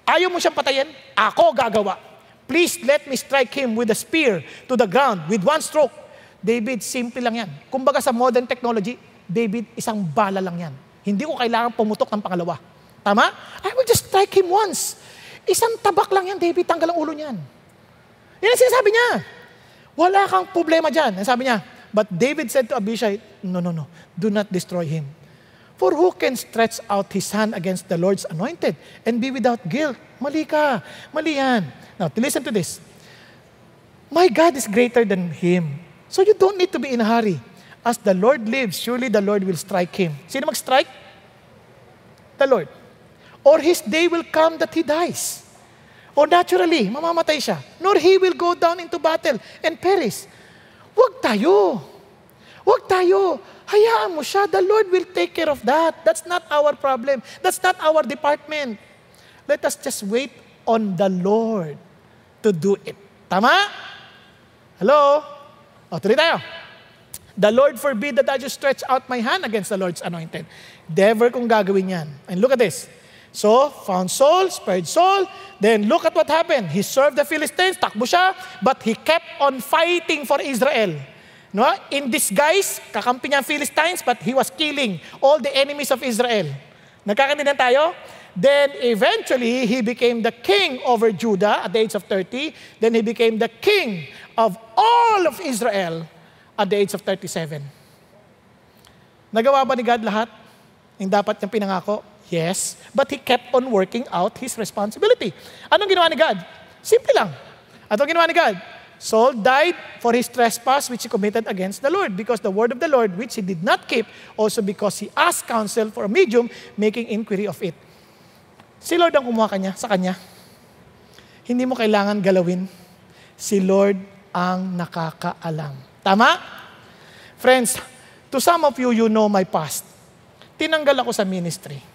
ayaw mo siyang patayin, ako gagawa. Please let me strike him with a spear to the ground with one stroke. David, simple lang yan. Kumbaga sa modern technology, David, isang bala lang yan. Hindi ko kailangan pumutok ng pangalawa. Tama? I will just strike him once. Isang tabak lang yan, David, tanggal ang ulo niyan. Yan ang sinasabi niya. Wala kang problema dyan. Ang sabi niya, But David said to Abishai, No, no, no, do not destroy him. For who can stretch out his hand against the Lord's anointed and be without guilt? Mali ka. Mali yan. Now, listen to this. My God is greater than him. So you don't need to be in a hurry. As the Lord lives, surely the Lord will strike him. Sino mag-strike? The Lord. Or his day will come that he dies. Or naturally, mamamatay siya. Nor he will go down into battle and perish. Huwag tayo. Huwag tayo. Hayaan mo siya. The Lord will take care of that. That's not our problem. That's not our department. Let us just wait on the Lord to do it. Tama? Hello? O, tuloy tayo. The Lord forbid that I just stretch out my hand against the Lord's anointed. Never kong gagawin yan. And look at this. So, found Saul, spared Saul. Then look at what happened. He served the Philistines, takbo siya, but he kept on fighting for Israel. No? In disguise, kakampi niya ang Philistines, but he was killing all the enemies of Israel. Nagkakanindan tayo? Then eventually, he became the king over Judah at the age of 30. Then he became the king of all of Israel at the age of 37. Nagawa ba ni God lahat? Yung dapat niyang pinangako? Yes, but he kept on working out his responsibility. Anong ginawa ni God? Simple lang. Anong ginawa ni God? Saul died for his trespass which he committed against the Lord because the word of the Lord which he did not keep, also because he asked counsel for a medium making inquiry of it. Si Lord ang kumuha kanya, sa kanya. Hindi mo kailangan galawin. Si Lord ang nakakaalam. Tama? Friends, to some of you, you know my past. Tinanggal ako sa ministry.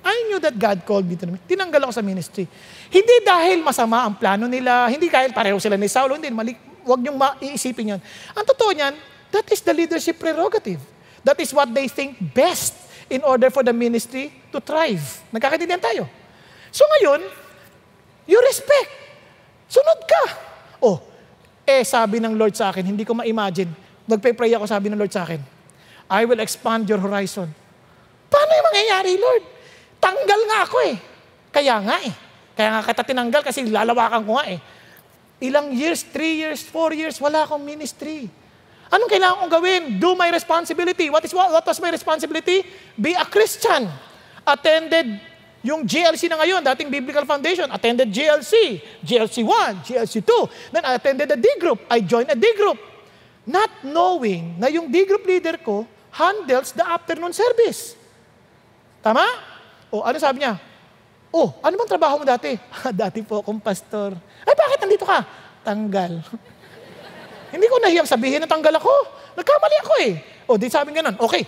I knew that God called me to the ministry. Tinanggal ako sa ministry. Hindi dahil masama ang plano nila, hindi dahil pareho sila ni Saulo, hindi, mali, huwag niyong maiisipin yun. Ang totoo niyan, that is the leadership prerogative. That is what they think best in order for the ministry to thrive. Nagkakaintindihan tayo. So ngayon, you respect. Sunod ka. Oh, eh sabi ng Lord sa akin, hindi ko ma-imagine. Nagpe-pray ako, sabi ng Lord sa akin, I will expand your horizon. Paano yung mangyayari, Lord? Tanggal nga ako eh. Kaya nga eh. Kaya nga kita tinanggal kasi lalawakan ko nga eh. Ilang years, three years, four years, wala akong ministry. Anong kailangan kong gawin? Do my responsibility. What is what, what was my responsibility? Be a Christian. Attended yung GLC na ngayon, dating Biblical Foundation, attended GLC, GLC 1, GLC 2. Then I attended a D group. I joined a D group. Not knowing na yung D group leader ko handles the afternoon service. Tama? O ano sabi niya? Oh, ano bang trabaho mo dati? dati po akong pastor. Ay, bakit nandito ka? Tanggal. Hindi ko nahiyang sabihin na tanggal ako. Nagkamali ako eh. O, di sabi ganun. Okay.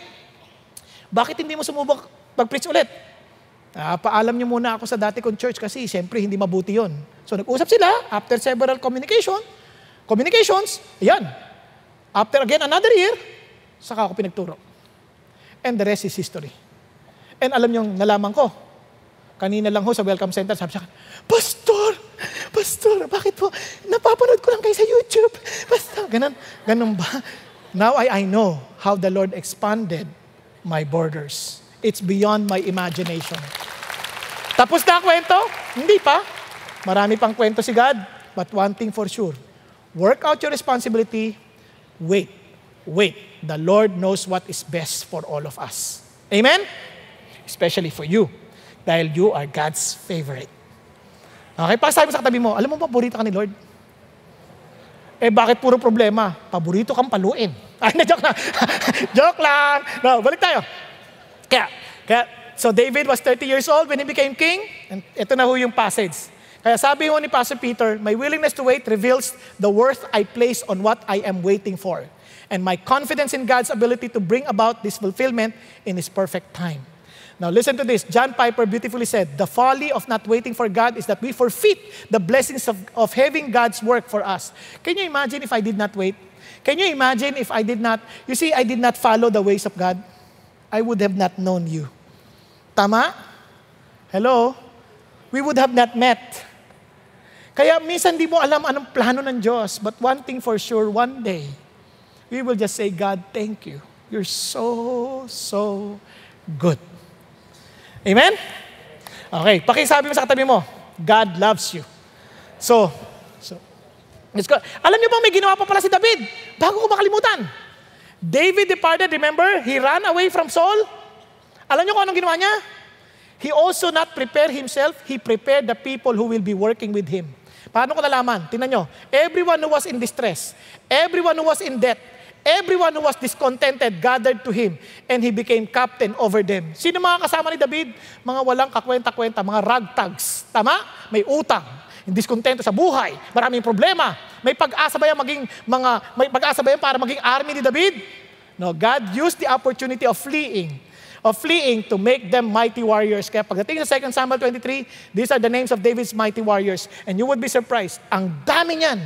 Bakit hindi mo sumubok pag-preach ulit? Uh, paalam niyo muna ako sa dati kong church kasi siyempre hindi mabuti yon. So nag-usap sila after several communication, communications, ayan. After again another year, saka ako pinagturo. And the rest is history. And alam niyo, nalaman ko, kanina lang ho sa welcome center, sabi siya, Pastor, Pastor, bakit po? Napapanood ko lang kayo sa YouTube. Pastor, ganun, ganun ba? Now I, I know how the Lord expanded my borders. It's beyond my imagination. Tapos na ang kwento? Hindi pa. Marami pang kwento si God. But one thing for sure, work out your responsibility, wait, wait. The Lord knows what is best for all of us. Amen? Especially for you. Dahil you are God's favorite. Okay, pasabi mo sa katabi mo, alam mo, paborito ka ni Lord. Eh bakit puro problema? Paborito kang paluin. Ay, na joke na. joke lang. No, balik tayo. Kaya, kaya, so David was 30 years old when he became king. And ito na ho yung passage. Kaya sabi ho ni Pastor Peter, my willingness to wait reveals the worth I place on what I am waiting for. And my confidence in God's ability to bring about this fulfillment in His perfect time. Now listen to this. John Piper beautifully said, The folly of not waiting for God is that we forfeit the blessings of, of having God's work for us. Can you imagine if I did not wait? Can you imagine if I did not, you see, I did not follow the ways of God? I would have not known you. Tama? Hello? We would have not met. Kaya minsan di mo alam anong plano ng Diyos. But one thing for sure, one day, we will just say, God, thank you. You're so, so good. Amen? Okay, pakisabi mo sa katabi mo, God loves you. So, so let's. Alam niyo ba may ginawa pa pala si David? Bago ko makalimutan. David departed, remember? He ran away from Saul. Alam niyo kung anong ginawa niya? He also not prepared himself, he prepared the people who will be working with him. Paano ko nalaman? Tingnan nyo. Everyone who was in distress, everyone who was in debt, everyone who was discontented gathered to him and he became captain over them. Sino mga kasama ni David? Mga walang kakwenta-kwenta, mga ragtags. Tama? May utang, diskontento sa buhay, maraming problema. May pag-asa ba yan maging mga may pag-asa ba yan para maging army ni David? No, God used the opportunity of fleeing of fleeing to make them mighty warriors. Kaya pagdating sa 2 Samuel 23, these are the names of David's mighty warriors. And you would be surprised, ang dami niyan.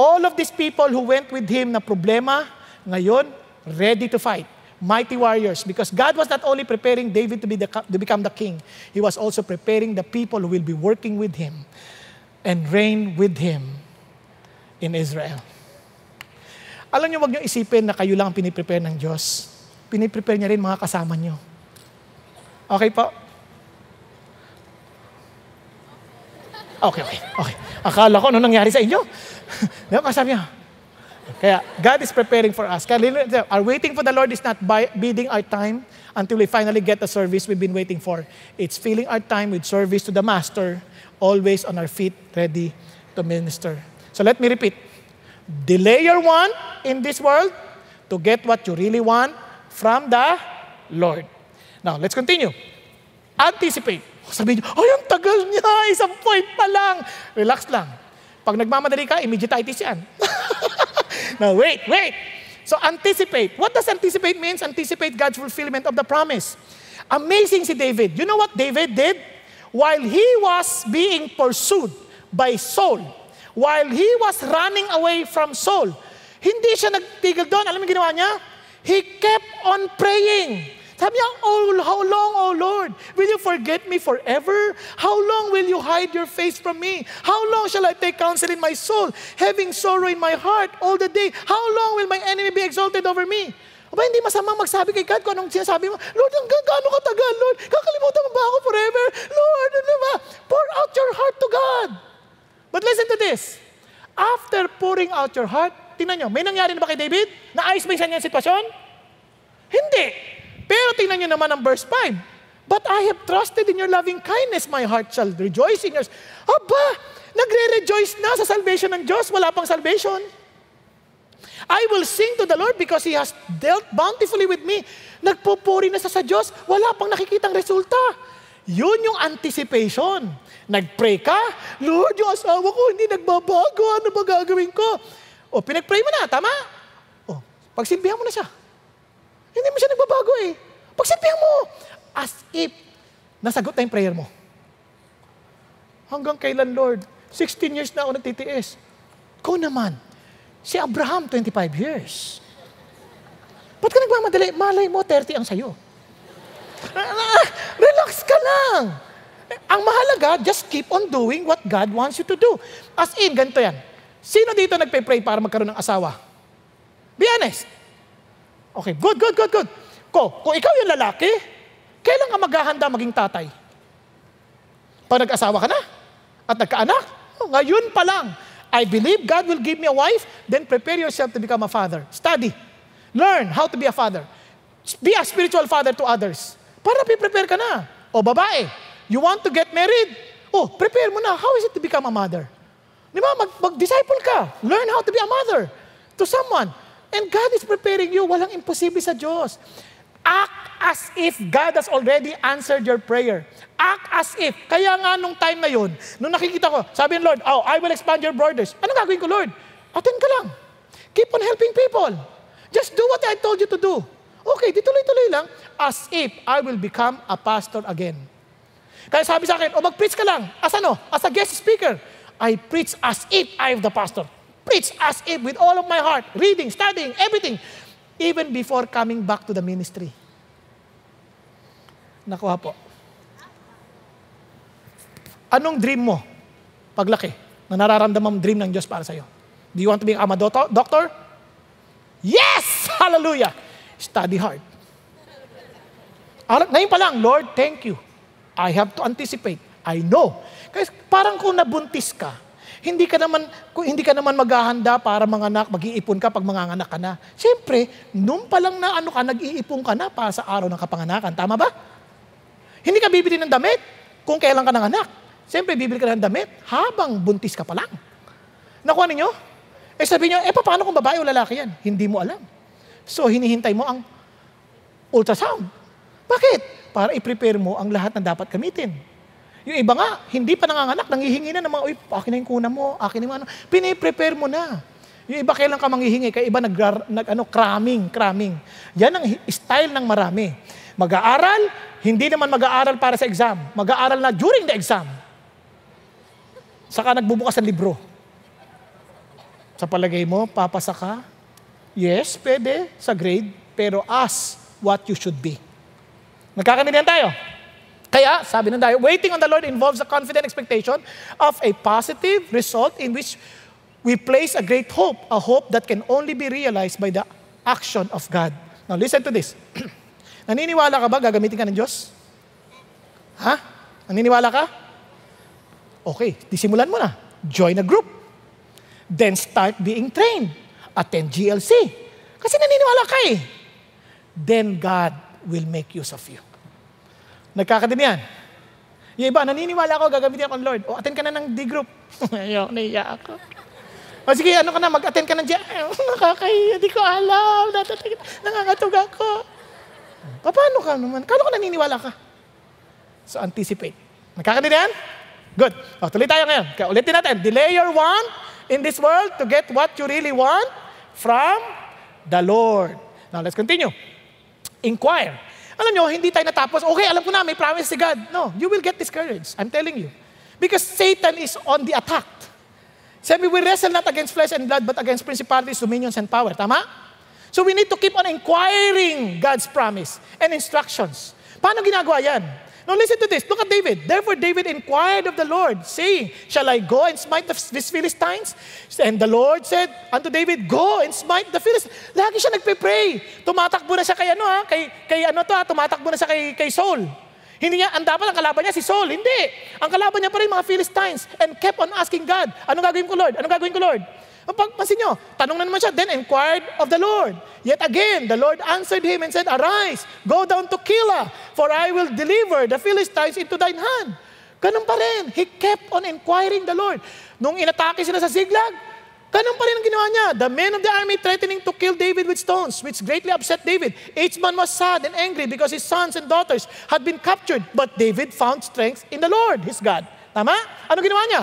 All of these people who went with him na problema, ngayon, ready to fight. Mighty warriors. Because God was not only preparing David to, be the, to become the king, He was also preparing the people who will be working with him and reign with him in Israel. Alam niyo, wag niyo isipin na kayo lang ang piniprepare ng Diyos. Piniprepare niya rin mga kasama niyo. Okay po? Okay, okay, okay. Akala ko ano nangyari sa inyo. Diba, sabi niya, kaya God is preparing for us. Kaya our waiting for the Lord is not by, bidding our time until we finally get the service we've been waiting for. It's filling our time with service to the Master, always on our feet, ready to minister. So let me repeat. Delay your want in this world to get what you really want from the Lord. Now, let's continue. Anticipate. Sabi niyo, ay, ang tagal niya, isang point pa lang. Relax lang. Pag nagmamadali ka, immediatitis yan. Now, wait, wait. So, anticipate. What does anticipate means? Anticipate God's fulfillment of the promise. Amazing si David. You know what David did? While he was being pursued by Saul, while he was running away from Saul, hindi siya nagtigil doon. Alam mo ginawa niya? He kept on praying. Sabi niya, oh, how long, oh Lord? Will you forget me forever? How long will you hide your face from me? How long shall I take counsel in my soul, having sorrow in my heart all the day? How long will my enemy be exalted over me? Aba, hindi masamang magsabi kay God kung anong sinasabi mo. Lord, hanggang gaano katagal, Lord? Kakalimutan mo ba ako forever? Lord, ano ba? Pour out your heart to God. But listen to this. After pouring out your heart, tingnan nyo, may nangyari na ba kay David? Naayos ba yung sitwasyon? Hindi. Pero tingnan nyo naman ang verse 5. But I have trusted in your loving kindness, my heart shall rejoice in yours. Aba, nagre-rejoice na sa salvation ng Diyos, wala pang salvation. I will sing to the Lord because He has dealt bountifully with me. Nagpupuri na sa sa Diyos, wala pang nakikitang resulta. Yun yung anticipation. Nag-pray ka, Lord, yung asawa ko hindi nagbabago, ano ba gagawin ko? O, pinag-pray mo na, tama? O, pagsimbihan mo na siya. Hindi mo siya nagbabago eh. Pagsimbihan mo, as if nasagot na yung prayer mo. Hanggang kailan, Lord? 16 years na ako nagtitiis. Ko naman, Si Abraham, 25 years. Ba't ka nagmamadali? Malay mo, 30 ang sayo. Relax ka lang. Ang mahalaga, just keep on doing what God wants you to do. As in, ganito yan. Sino dito nagpe-pray para magkaroon ng asawa? Be honest. Okay, good, good, good, good. Ko, kung ikaw yung lalaki, kailan ka maghahanda maging tatay? Pag nag-asawa ka na at nagkaanak, oh, ngayon pa lang, I believe God will give me a wife, then prepare yourself to become a father. Study. Learn how to be a father. Be a spiritual father to others. Para prepare ka na. O babae, you want to get married? Oh, prepare mo na. How is it to become a mother? Di ba? Mag- mag-disciple ka. Learn how to be a mother to someone. And God is preparing you. Walang imposible sa Diyos. Act as if God has already answered your prayer. Act as if. Kaya nga nung time na yun, nung nakikita ko, sabi ng Lord, oh, I will expand your borders. Ano gagawin ko, Lord? Attend ka lang. Keep on helping people. Just do what I told you to do. Okay, di tuloy-tuloy lang, as if I will become a pastor again. Kaya sabi sa akin, o mag-preach ka lang. As ano? As a guest speaker. I preach as if I am the pastor. Preach as if with all of my heart. Reading, studying, everything even before coming back to the ministry. Nakuha po. Anong dream mo paglaki na nararamdaman dream ng Diyos para sa'yo? Do you want to become a doctor? Yes! Hallelujah! Study hard. Ngayon pa lang, Lord, thank you. I have to anticipate. I know. Kasi parang kung nabuntis ka, hindi ka naman, hindi ka naman maghahanda para manganak, mag-iipon ka pag manganganak ka na. Siyempre, nung pa lang na ano ka, nag-iipon ka na para sa araw ng kapanganakan. Tama ba? Hindi ka bibili ng damit kung kailan ka nanganak. Siyempre, bibili ka ng damit habang buntis ka pa lang. Nakuha ninyo? Eh sabi niyo, eh paano kung babae o lalaki yan? Hindi mo alam. So, hinihintay mo ang ultrasound. Bakit? Para i-prepare mo ang lahat na dapat gamitin. Yung iba nga, hindi pa nanganganak, nangihingi na ng mga, uy, akin na yung kuna mo, akin na yung ano. Piniprepare mo na. Yung iba kailan ka manghihingi, kaya iba nag, nag ano, cramming, cramming. Yan ang style ng marami. Mag-aaral, hindi naman mag-aaral para sa exam. Mag-aaral na during the exam. Saka nagbubukas ng libro. Sa palagay mo, papasa ka? Yes, pwede sa grade, pero as what you should be. Nagkakanindihan tayo? Kaya, sabi ng tayo, waiting on the Lord involves a confident expectation of a positive result in which we place a great hope, a hope that can only be realized by the action of God. Now, listen to this. Naniniwala ka ba gagamitin ka ng Diyos? Ha? Naniniwala ka? Okay, disimulan mo na. Join a group. Then start being trained. Attend GLC. Kasi naniniwala ka eh. Then God will make use of you. Nagkakadimihan. Yung iba, naniniwala ako, gagamitin ako ng Lord. O, attend ka na ng D-group. Ayaw, naiya ako. O sige, ano ka na, mag-attend ka ng G... Nakakahiya, di ko alam. Nangangatog ako. Paano ka naman? Kano ka naniniwala ka? So, anticipate. Nagkakadimihan? Good. O, tuloy tayo ngayon. Kaya ulitin natin. Delay your want in this world to get what you really want from the Lord. Now, let's continue. Inquire. Alam nyo, hindi tayo natapos, okay, alam ko na, may promise si God. No, you will get discouraged. I'm telling you. Because Satan is on the attack. Sabi, we wrestle not against flesh and blood, but against principalities, dominions, and power. Tama? So we need to keep on inquiring God's promise and instructions. Paano ginagawa yan? Now listen to this. Look at David. Therefore David inquired of the Lord, saying, Shall I go and smite the, Philistines? And the Lord said unto David, Go and smite the Philistines. Lagi siya nagpe-pray. Tumatakbo na siya kay ano ha, kay, kay ano to ha, tumatakbo na siya kay, kay Saul. Hindi niya, ang dapat ang kalaban niya si Saul. Hindi. Ang kalaban niya pa rin mga Philistines and kept on asking God, anong gagawin ko Lord? Anong gagawin ko Lord? Pagpansin nyo, tanong na naman siya, then inquired of the Lord. Yet again, the Lord answered him and said, Arise, go down to Keilah, for I will deliver the Philistines into thine hand. Ganun pa rin. He kept on inquiring the Lord. Nung inatake sila sa Ziglag, ganun pa rin ang ginawa niya. The men of the army threatening to kill David with stones, which greatly upset David. Each man was sad and angry because his sons and daughters had been captured. But David found strength in the Lord, his God. Tama? Ano ginawa niya?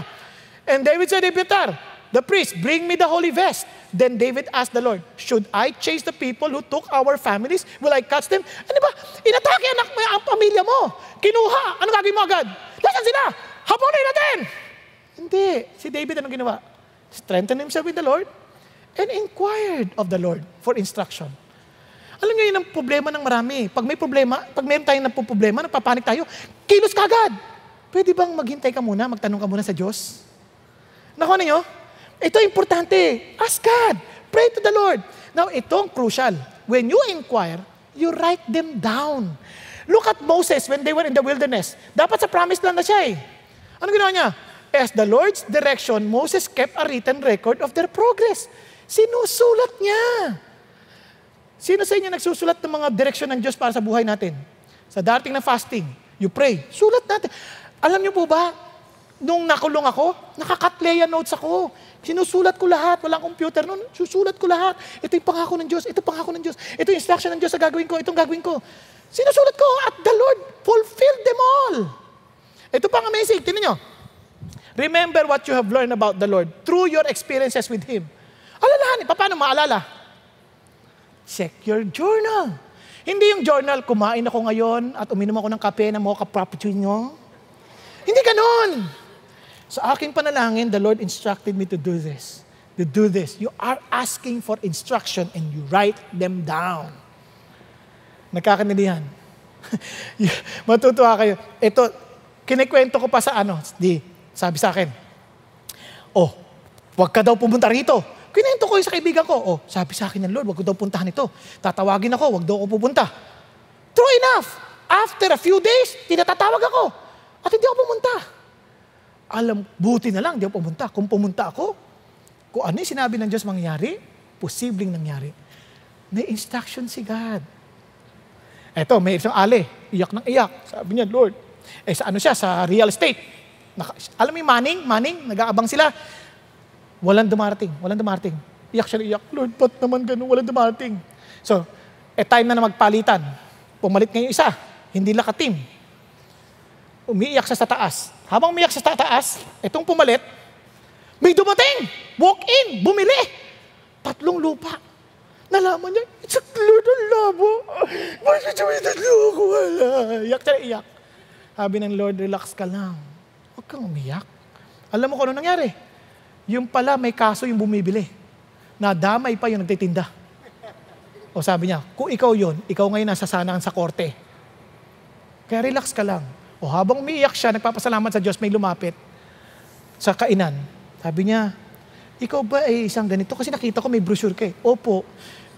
And David said, Abiatar, the priest, bring me the holy vest. Then David asked the Lord, should I chase the people who took our families? Will I catch them? Ano ba? Inatake anak mo ang pamilya mo. Kinuha. Ano gagawin mo agad? Nasaan sila? Hapunin natin! Hindi. Si David anong ginawa? Strengthened himself with the Lord and inquired of the Lord for instruction. Alam niyo, yun ang problema ng marami. Pag may problema, pag meron tayong problema, nagpapanik tayo, kilos ka agad. Pwede bang maghintay ka muna, magtanong ka muna sa Diyos? Nakuha niyo? Ito importante. Ask God. Pray to the Lord. Now, itong crucial. When you inquire, you write them down. Look at Moses when they were in the wilderness. Dapat sa promised land na siya eh. Ano ginawa niya? As the Lord's direction, Moses kept a written record of their progress. Sinusulat niya. Sino sa inyo nagsusulat ng mga direksyon ng Diyos para sa buhay natin? Sa dating na fasting, you pray. Sulat natin. Alam niyo po ba, nung nakulong ako, nakakatleya notes ako. Sinusulat ko lahat, walang computer noon, susulat ko lahat. Ito yung pangako ng Diyos, ito pangako ng Diyos, ito yung instruction ng Diyos sa gagawin ko, itong gagawin ko. Sinusulat ko at the Lord fulfilled them all. Ito pang amazing, tinan nyo. Remember what you have learned about the Lord through your experiences with Him. Alalahanin, paano maalala? Check your journal. Hindi yung journal, kumain ako ngayon at uminom ako ng kape na mocha frappuccino. Hindi ganon. Sa aking panalangin, the Lord instructed me to do this. To do this. You are asking for instruction and you write them down. Nagkakanilihan. Matutuwa kayo. Ito, kinikwento ko pa sa ano, di, sabi sa akin, oh, wag ka daw pumunta rito. Kinento ko yung sa kaibigan ko, oh, sabi sa akin ng Lord, wag ko daw puntahan ito. Tatawagin ako, wag daw ako pupunta. True enough. After a few days, tinatatawag ako. At hindi ako pumunta. Alam, buti na lang, hindi ako pumunta. Kung pumunta ako, kung ano yung sinabi ng Diyos mangyari, posibleng nangyari. May instruction si God. Eto, may isang ali, iyak ng iyak. Sabi niya, Lord, eh sa ano siya, sa real estate. Naka, alam mo yung manning, manning, nag-aabang sila. Walang dumarating, walang dumarating. Iyak siya, iyak, Lord, ba't naman ganun, walang dumarating. So, eh time na na magpalitan. Pumalit ngayon isa, hindi lakatim. Umiiyak siya sa taas. Habang umiiyak siya sa taas, itong pumalit, may dumating! Walk in! Bumili! Tatlong lupa. Nalaman niya, it's a ang labo. Bakit may tatlo ako wala? Iyak siya, iyak. Sabi ng Lord, relax ka lang. Huwag kang umiyak. Alam mo kung ano nangyari? Yung pala may kaso yung bumibili. Nadamay pa yung nagtitinda. O sabi niya, kung ikaw yon, ikaw ngayon nasa sanaan sa korte. Kaya relax ka lang. O habang umiiyak siya, nagpapasalamat sa Diyos, may lumapit sa kainan. Sabi niya, ikaw ba ay isang ganito? Kasi nakita ko may brochure ka eh. Opo,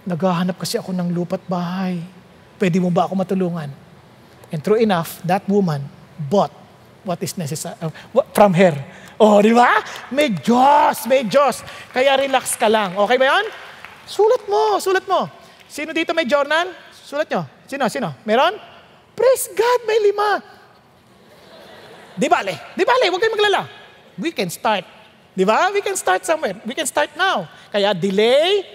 naghahanap kasi ako ng lupat bahay. Pwede mo ba ako matulungan? And true enough, that woman bought what is necessary uh, from her. Oh, di ba? May Diyos, may Diyos. Kaya relax ka lang. Okay ba yan? Sulat mo, sulat mo. Sino dito may journal? Sulat nyo. Sino, sino? Meron? Praise God, may lima. Di bale, di bale, huwag kayong maglala. We can start. Di ba? We can start somewhere. We can start now. Kaya delay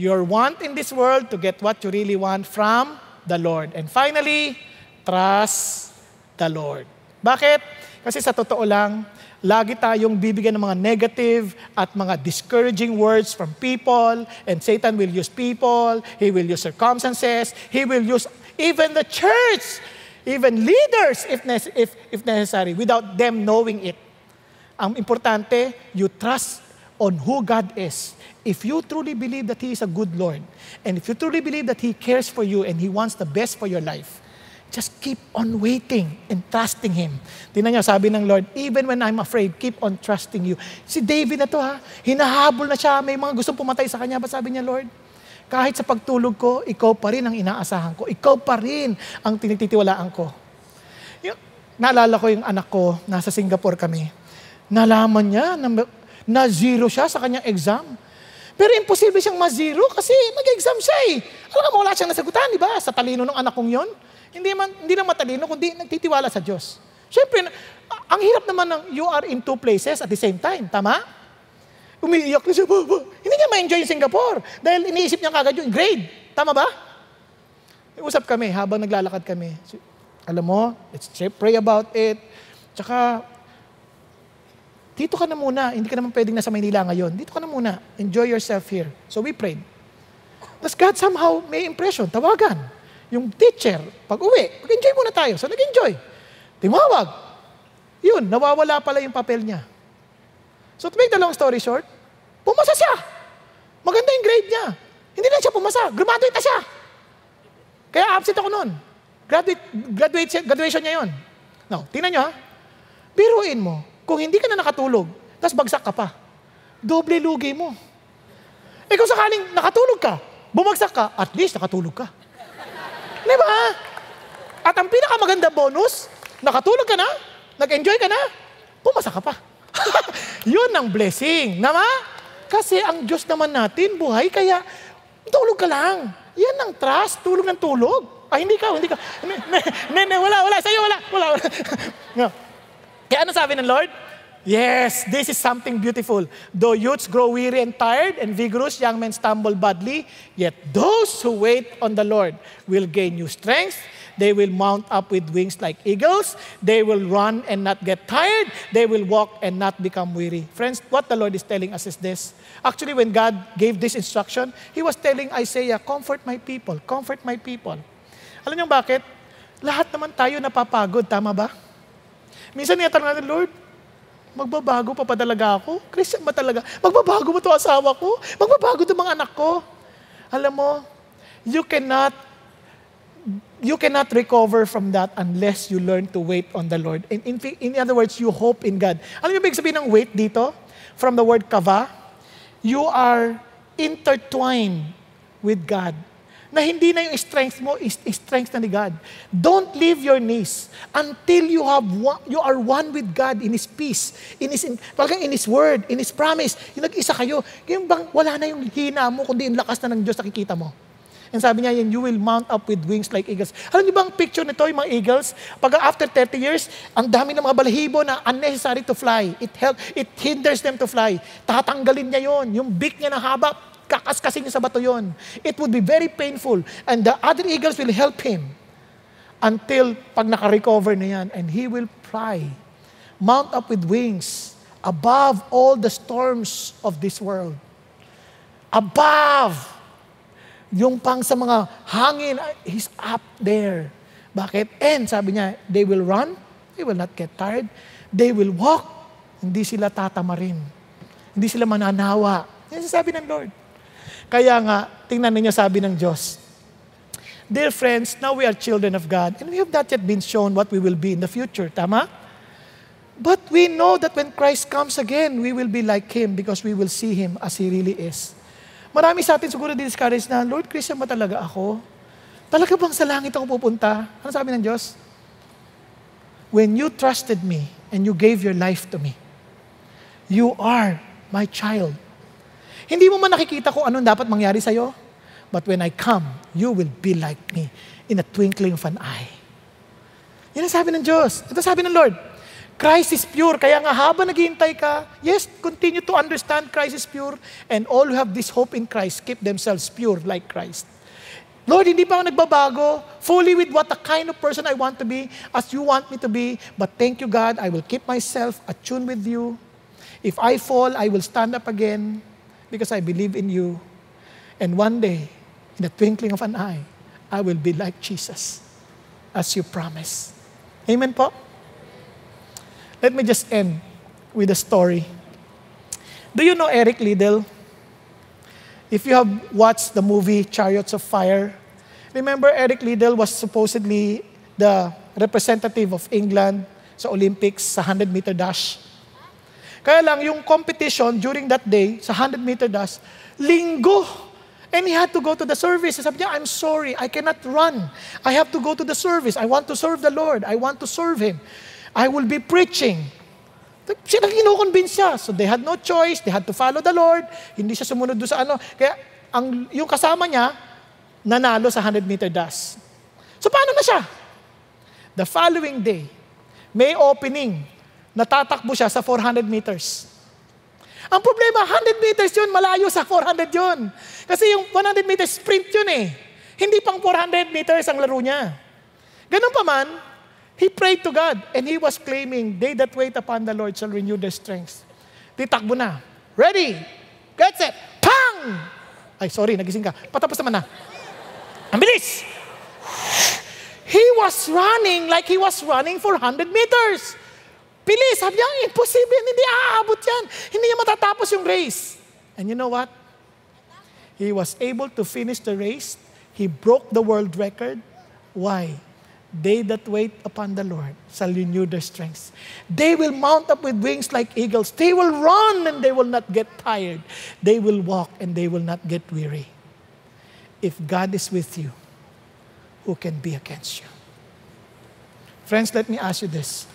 your want in this world to get what you really want from the Lord. And finally, trust the Lord. Bakit? Kasi sa totoo lang, lagi tayong bibigyan ng mga negative at mga discouraging words from people and Satan will use people, he will use circumstances, he will use even the church, even leaders if, if, if necessary, without them knowing it. Ang importante, you trust on who God is, if you truly believe that He is a good Lord, and if you truly believe that He cares for you and He wants the best for your life, just keep on waiting and trusting Him. Tingnan niyo, sabi ng Lord, even when I'm afraid, keep on trusting you. Si David na to ha, hinahabol na siya, may mga gustong pumatay sa kanya. Ba sabi niya, Lord, kahit sa pagtulog ko, ikaw pa rin ang inaasahan ko. Ikaw pa rin ang tinititiwalaan ko. Yung, naalala ko yung anak ko, nasa Singapore kami. Nalaman niya na, na zero siya sa kanyang exam. Pero imposible siyang ma-zero kasi nag-exam siya eh. Alam mo, wala siyang nasagutan, di ba? Sa talino ng anak kong yon. Hindi, man, hindi lang matalino, kundi nagtitiwala sa Diyos. Siyempre, ang hirap naman ng you are in two places at the same time. Tama? Umiiyak na siya. Baba. Hindi niya ma-enjoy yung Singapore. Dahil iniisip niya kagad yung grade. Tama ba? Usap kami habang naglalakad kami. Alam mo, let's pray about it. Tsaka, dito ka na muna. Hindi ka naman pwedeng nasa Maynila ngayon. Dito ka na muna. Enjoy yourself here. So we prayed. Tapos God somehow may impression. Tawagan yung teacher, pag uwi, mag-enjoy muna tayo. So nag-enjoy. Tumawag. Yun, nawawala pala yung papel niya. So to make the long story short, pumasa siya. Maganda yung grade niya. Hindi na siya pumasa. Graduate na siya. Kaya absent ako noon. Graduate, graduate, graduation niya yun. Now, tingnan niyo ha. Biruin mo, kung hindi ka na nakatulog, tapos bagsak ka pa, doble lugi mo. Eh kung sakaling nakatulog ka, bumagsak ka, at least nakatulog ka. Di ba? At ang pinakamaganda bonus, nakatulog ka na, nag-enjoy ka na, pumasa ka pa. Yun ang blessing. Nama? Kasi ang Diyos naman natin, buhay, kaya tulog ka lang. Yan ang trust, tulog ng tulog. Ay, hindi ka, hindi ka. Ne, ne, wala, wala, sa'yo, wala, wala. wala. Kaya ano sabi ng Lord? Yes, this is something beautiful. Though youths grow weary and tired, and vigorous young men stumble badly, yet those who wait on the Lord will gain new strength. They will mount up with wings like eagles. They will run and not get tired. They will walk and not become weary. Friends, what the Lord is telling us is this. Actually, when God gave this instruction, He was telling Isaiah, comfort my people, comfort my people. Alam niyo bakit? Lahat naman tayo napapagod, tama ba? Minsan niyatanong natin, Lord, Magbabago pa pa talaga ako? Christian ba talaga? Magbabago ba to asawa ko? Magbabago to mga anak ko? Alam mo, you cannot you cannot recover from that unless you learn to wait on the Lord. In, in, in other words, you hope in God. Alam niyo ba sabihin ng wait dito? From the word kava, you are intertwined with God na hindi na yung strength mo, is strength na ni God. Don't leave your knees until you have one, you are one with God in His peace, in His, in, in His word, in His promise. Yung nag-isa kayo, yung bang wala na yung hina mo, kundi yung lakas na ng Diyos nakikita mo. And sabi niya, you will mount up with wings like eagles. Alam niyo ba ang picture nito, yung mga eagles? Pag after 30 years, ang dami ng mga balahibo na unnecessary to fly. It help, it hinders them to fly. Tatanggalin niya yon, yung beak niya na haba, kakaskasin niya sa bato yon. It would be very painful. And the other eagles will help him until pag naka-recover na yan and he will fly. Mount up with wings above all the storms of this world. Above. Yung pang sa mga hangin, he's up there. Bakit? And sabi niya, they will run, they will not get tired. They will walk, hindi sila tatamarin. Hindi sila mananawa. Yan sabi ng Lord. Kaya nga, tingnan ninyo sabi ng Diyos, Dear friends, now we are children of God, and we have not yet been shown what we will be in the future. Tama? But we know that when Christ comes again, we will be like Him because we will see Him as He really is. Marami sa atin siguro discouraged na, Lord, Christian ba talaga ako? Talaga bang sa langit ako pupunta? Ano sabi ng Diyos? When you trusted me and you gave your life to me, you are my child. Hindi mo man nakikita kung anong dapat mangyari sa'yo. But when I come, you will be like me in a twinkling of an eye. Yan ang sabi ng Diyos. Ito sabi ng Lord. Christ is pure. Kaya nga habang naghihintay ka, yes, continue to understand Christ is pure. And all who have this hope in Christ keep themselves pure like Christ. Lord, hindi pa ako nagbabago fully with what the kind of person I want to be as you want me to be. But thank you, God, I will keep myself attuned with you. If I fall, I will stand up again because I believe in you. And one day, in the twinkling of an eye, I will be like Jesus, as you promise. Amen po? Let me just end with a story. Do you know Eric Liddell? If you have watched the movie Chariots of Fire, remember Eric Liddell was supposedly the representative of England sa Olympics sa 100 meter dash. Kaya lang, yung competition during that day sa 100 meter dash, linggo. And he had to go to the service. Sabi niya, I'm sorry, I cannot run. I have to go to the service. I want to serve the Lord. I want to serve Him. I will be preaching. Nang kinukonvince siya. So they had no choice. They had to follow the Lord. Hindi siya sumunod doon sa ano. Kaya ang, yung kasama niya, nanalo sa 100 meter dash. So paano na siya? The following day, may opening. Natatakbo siya sa 400 meters. Ang problema, 100 meters yun, malayo sa 400 yun. Kasi yung 100 meters sprint yun eh. Hindi pang 400 meters ang laro niya. Ganun pa man, he prayed to God and he was claiming, they that wait upon the Lord shall renew their strength. Titakbo na. Ready? Get set. Pang! Ay, sorry, nagising ka. Patapos naman na. Ang bilis! He was running like he was running for 100 meters. Bilis, sabi niya, imposible, hindi aabot yan. Hindi niya matatapos yung race. And you know what? He was able to finish the race. He broke the world record. Why? They that wait upon the Lord shall renew their strength. They will mount up with wings like eagles. They will run and they will not get tired. They will walk and they will not get weary. If God is with you, who can be against you? Friends, let me ask you this.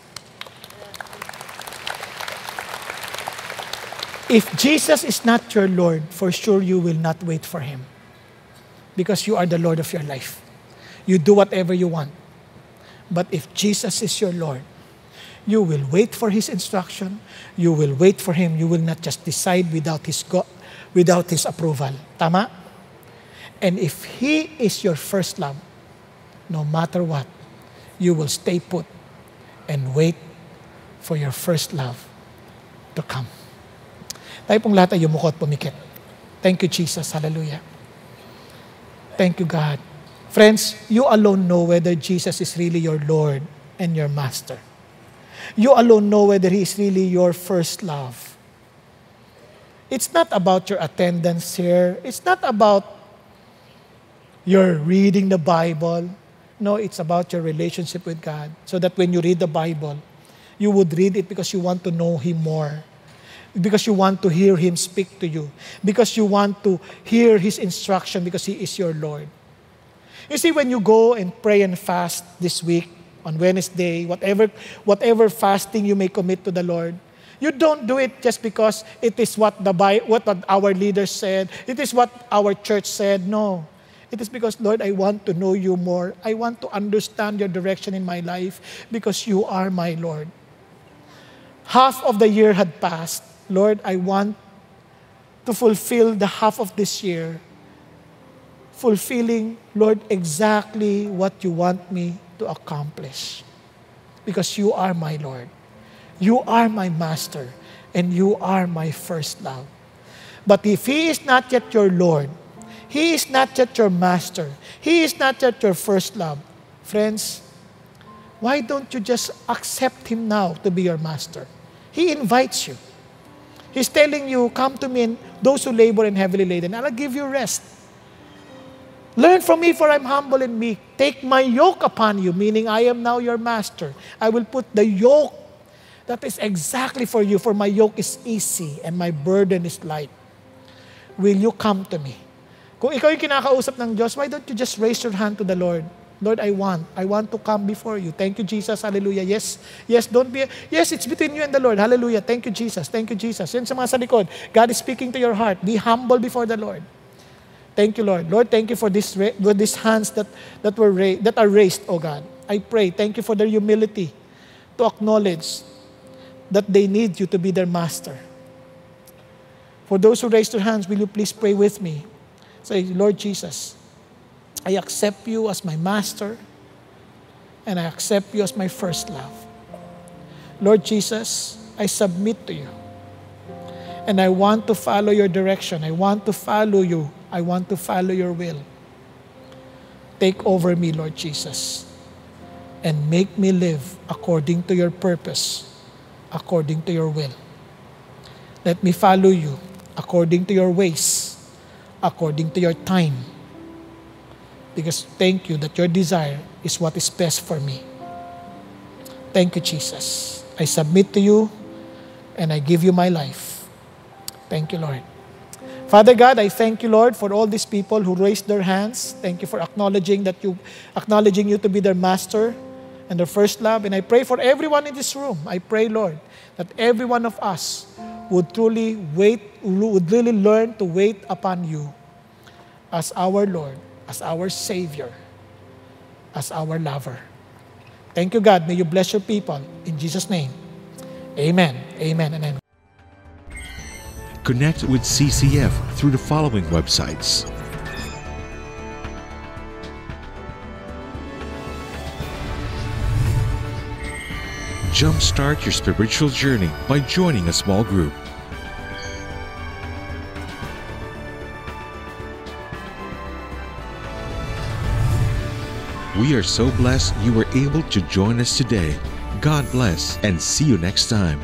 If Jesus is not your Lord, for sure you will not wait for Him. Because you are the Lord of your life. You do whatever you want. But if Jesus is your Lord, you will wait for His instruction. You will wait for Him. You will not just decide without His, go- without his approval. Tama? And if He is your first love, no matter what, you will stay put and wait for your first love to come. Tayo pong lahat ay yumuko at pumikit. Thank you, Jesus. Hallelujah. Thank you, God. Friends, you alone know whether Jesus is really your Lord and your Master. You alone know whether He is really your first love. It's not about your attendance here. It's not about your reading the Bible. No, it's about your relationship with God. So that when you read the Bible, you would read it because you want to know Him more because you want to hear Him speak to you, because you want to hear His instruction because He is your Lord. You see, when you go and pray and fast this week, on Wednesday, whatever, whatever fasting you may commit to the Lord, you don't do it just because it is what, the, what our leaders said, it is what our church said. No. It is because, Lord, I want to know you more. I want to understand your direction in my life because you are my Lord. Half of the year had passed, Lord, I want to fulfill the half of this year, fulfilling, Lord, exactly what you want me to accomplish. Because you are my Lord. You are my master, and you are my first love. But if He is not yet your Lord, He is not yet your master, He is not yet your first love, friends, why don't you just accept Him now to be your master? He invites you. He's telling you, come to me, and those who labor and heavily laden, I'll give you rest. Learn from me, for I'm humble and meek. Take my yoke upon you, meaning I am now your master. I will put the yoke that is exactly for you, for my yoke is easy and my burden is light. Will you come to me? Kung ikaw yung kinakausap ng Diyos, why don't you just raise your hand to the Lord? Lord, I want. I want to come before you. Thank you, Jesus. Hallelujah. Yes. Yes, don't be. Yes, it's between you and the Lord. Hallelujah. Thank you, Jesus. Thank you, Jesus. Yan sa mga sa likod. God is speaking to your heart. Be humble before the Lord. Thank you, Lord. Lord, thank you for this for these hands that that were ra- that are raised, oh God. I pray. Thank you for their humility to acknowledge that they need you to be their master. For those who raised their hands, will you please pray with me? Say, Lord Jesus, I accept you as my master, and I accept you as my first love. Lord Jesus, I submit to you. And I want to follow your direction. I want to follow you. I want to follow your will. Take over me, Lord Jesus, and make me live according to your purpose, according to your will. Let me follow you according to your ways, according to your time. Because thank you that your desire is what is best for me. Thank you, Jesus. I submit to you and I give you my life. Thank you, Lord. Father God, I thank you, Lord, for all these people who raised their hands. Thank you for acknowledging that you acknowledging you to be their master and their first love. And I pray for everyone in this room. I pray, Lord, that every one of us would truly wait, would really learn to wait upon you as our Lord, as our Savior, as our lover. Thank you, God. May you bless your people. In Jesus' name. Amen. Amen and amen. Connect with CCF through the following websites Jumpstart your spiritual journey by joining a small group. We are so blessed you were able to join us today. God bless and see you next time.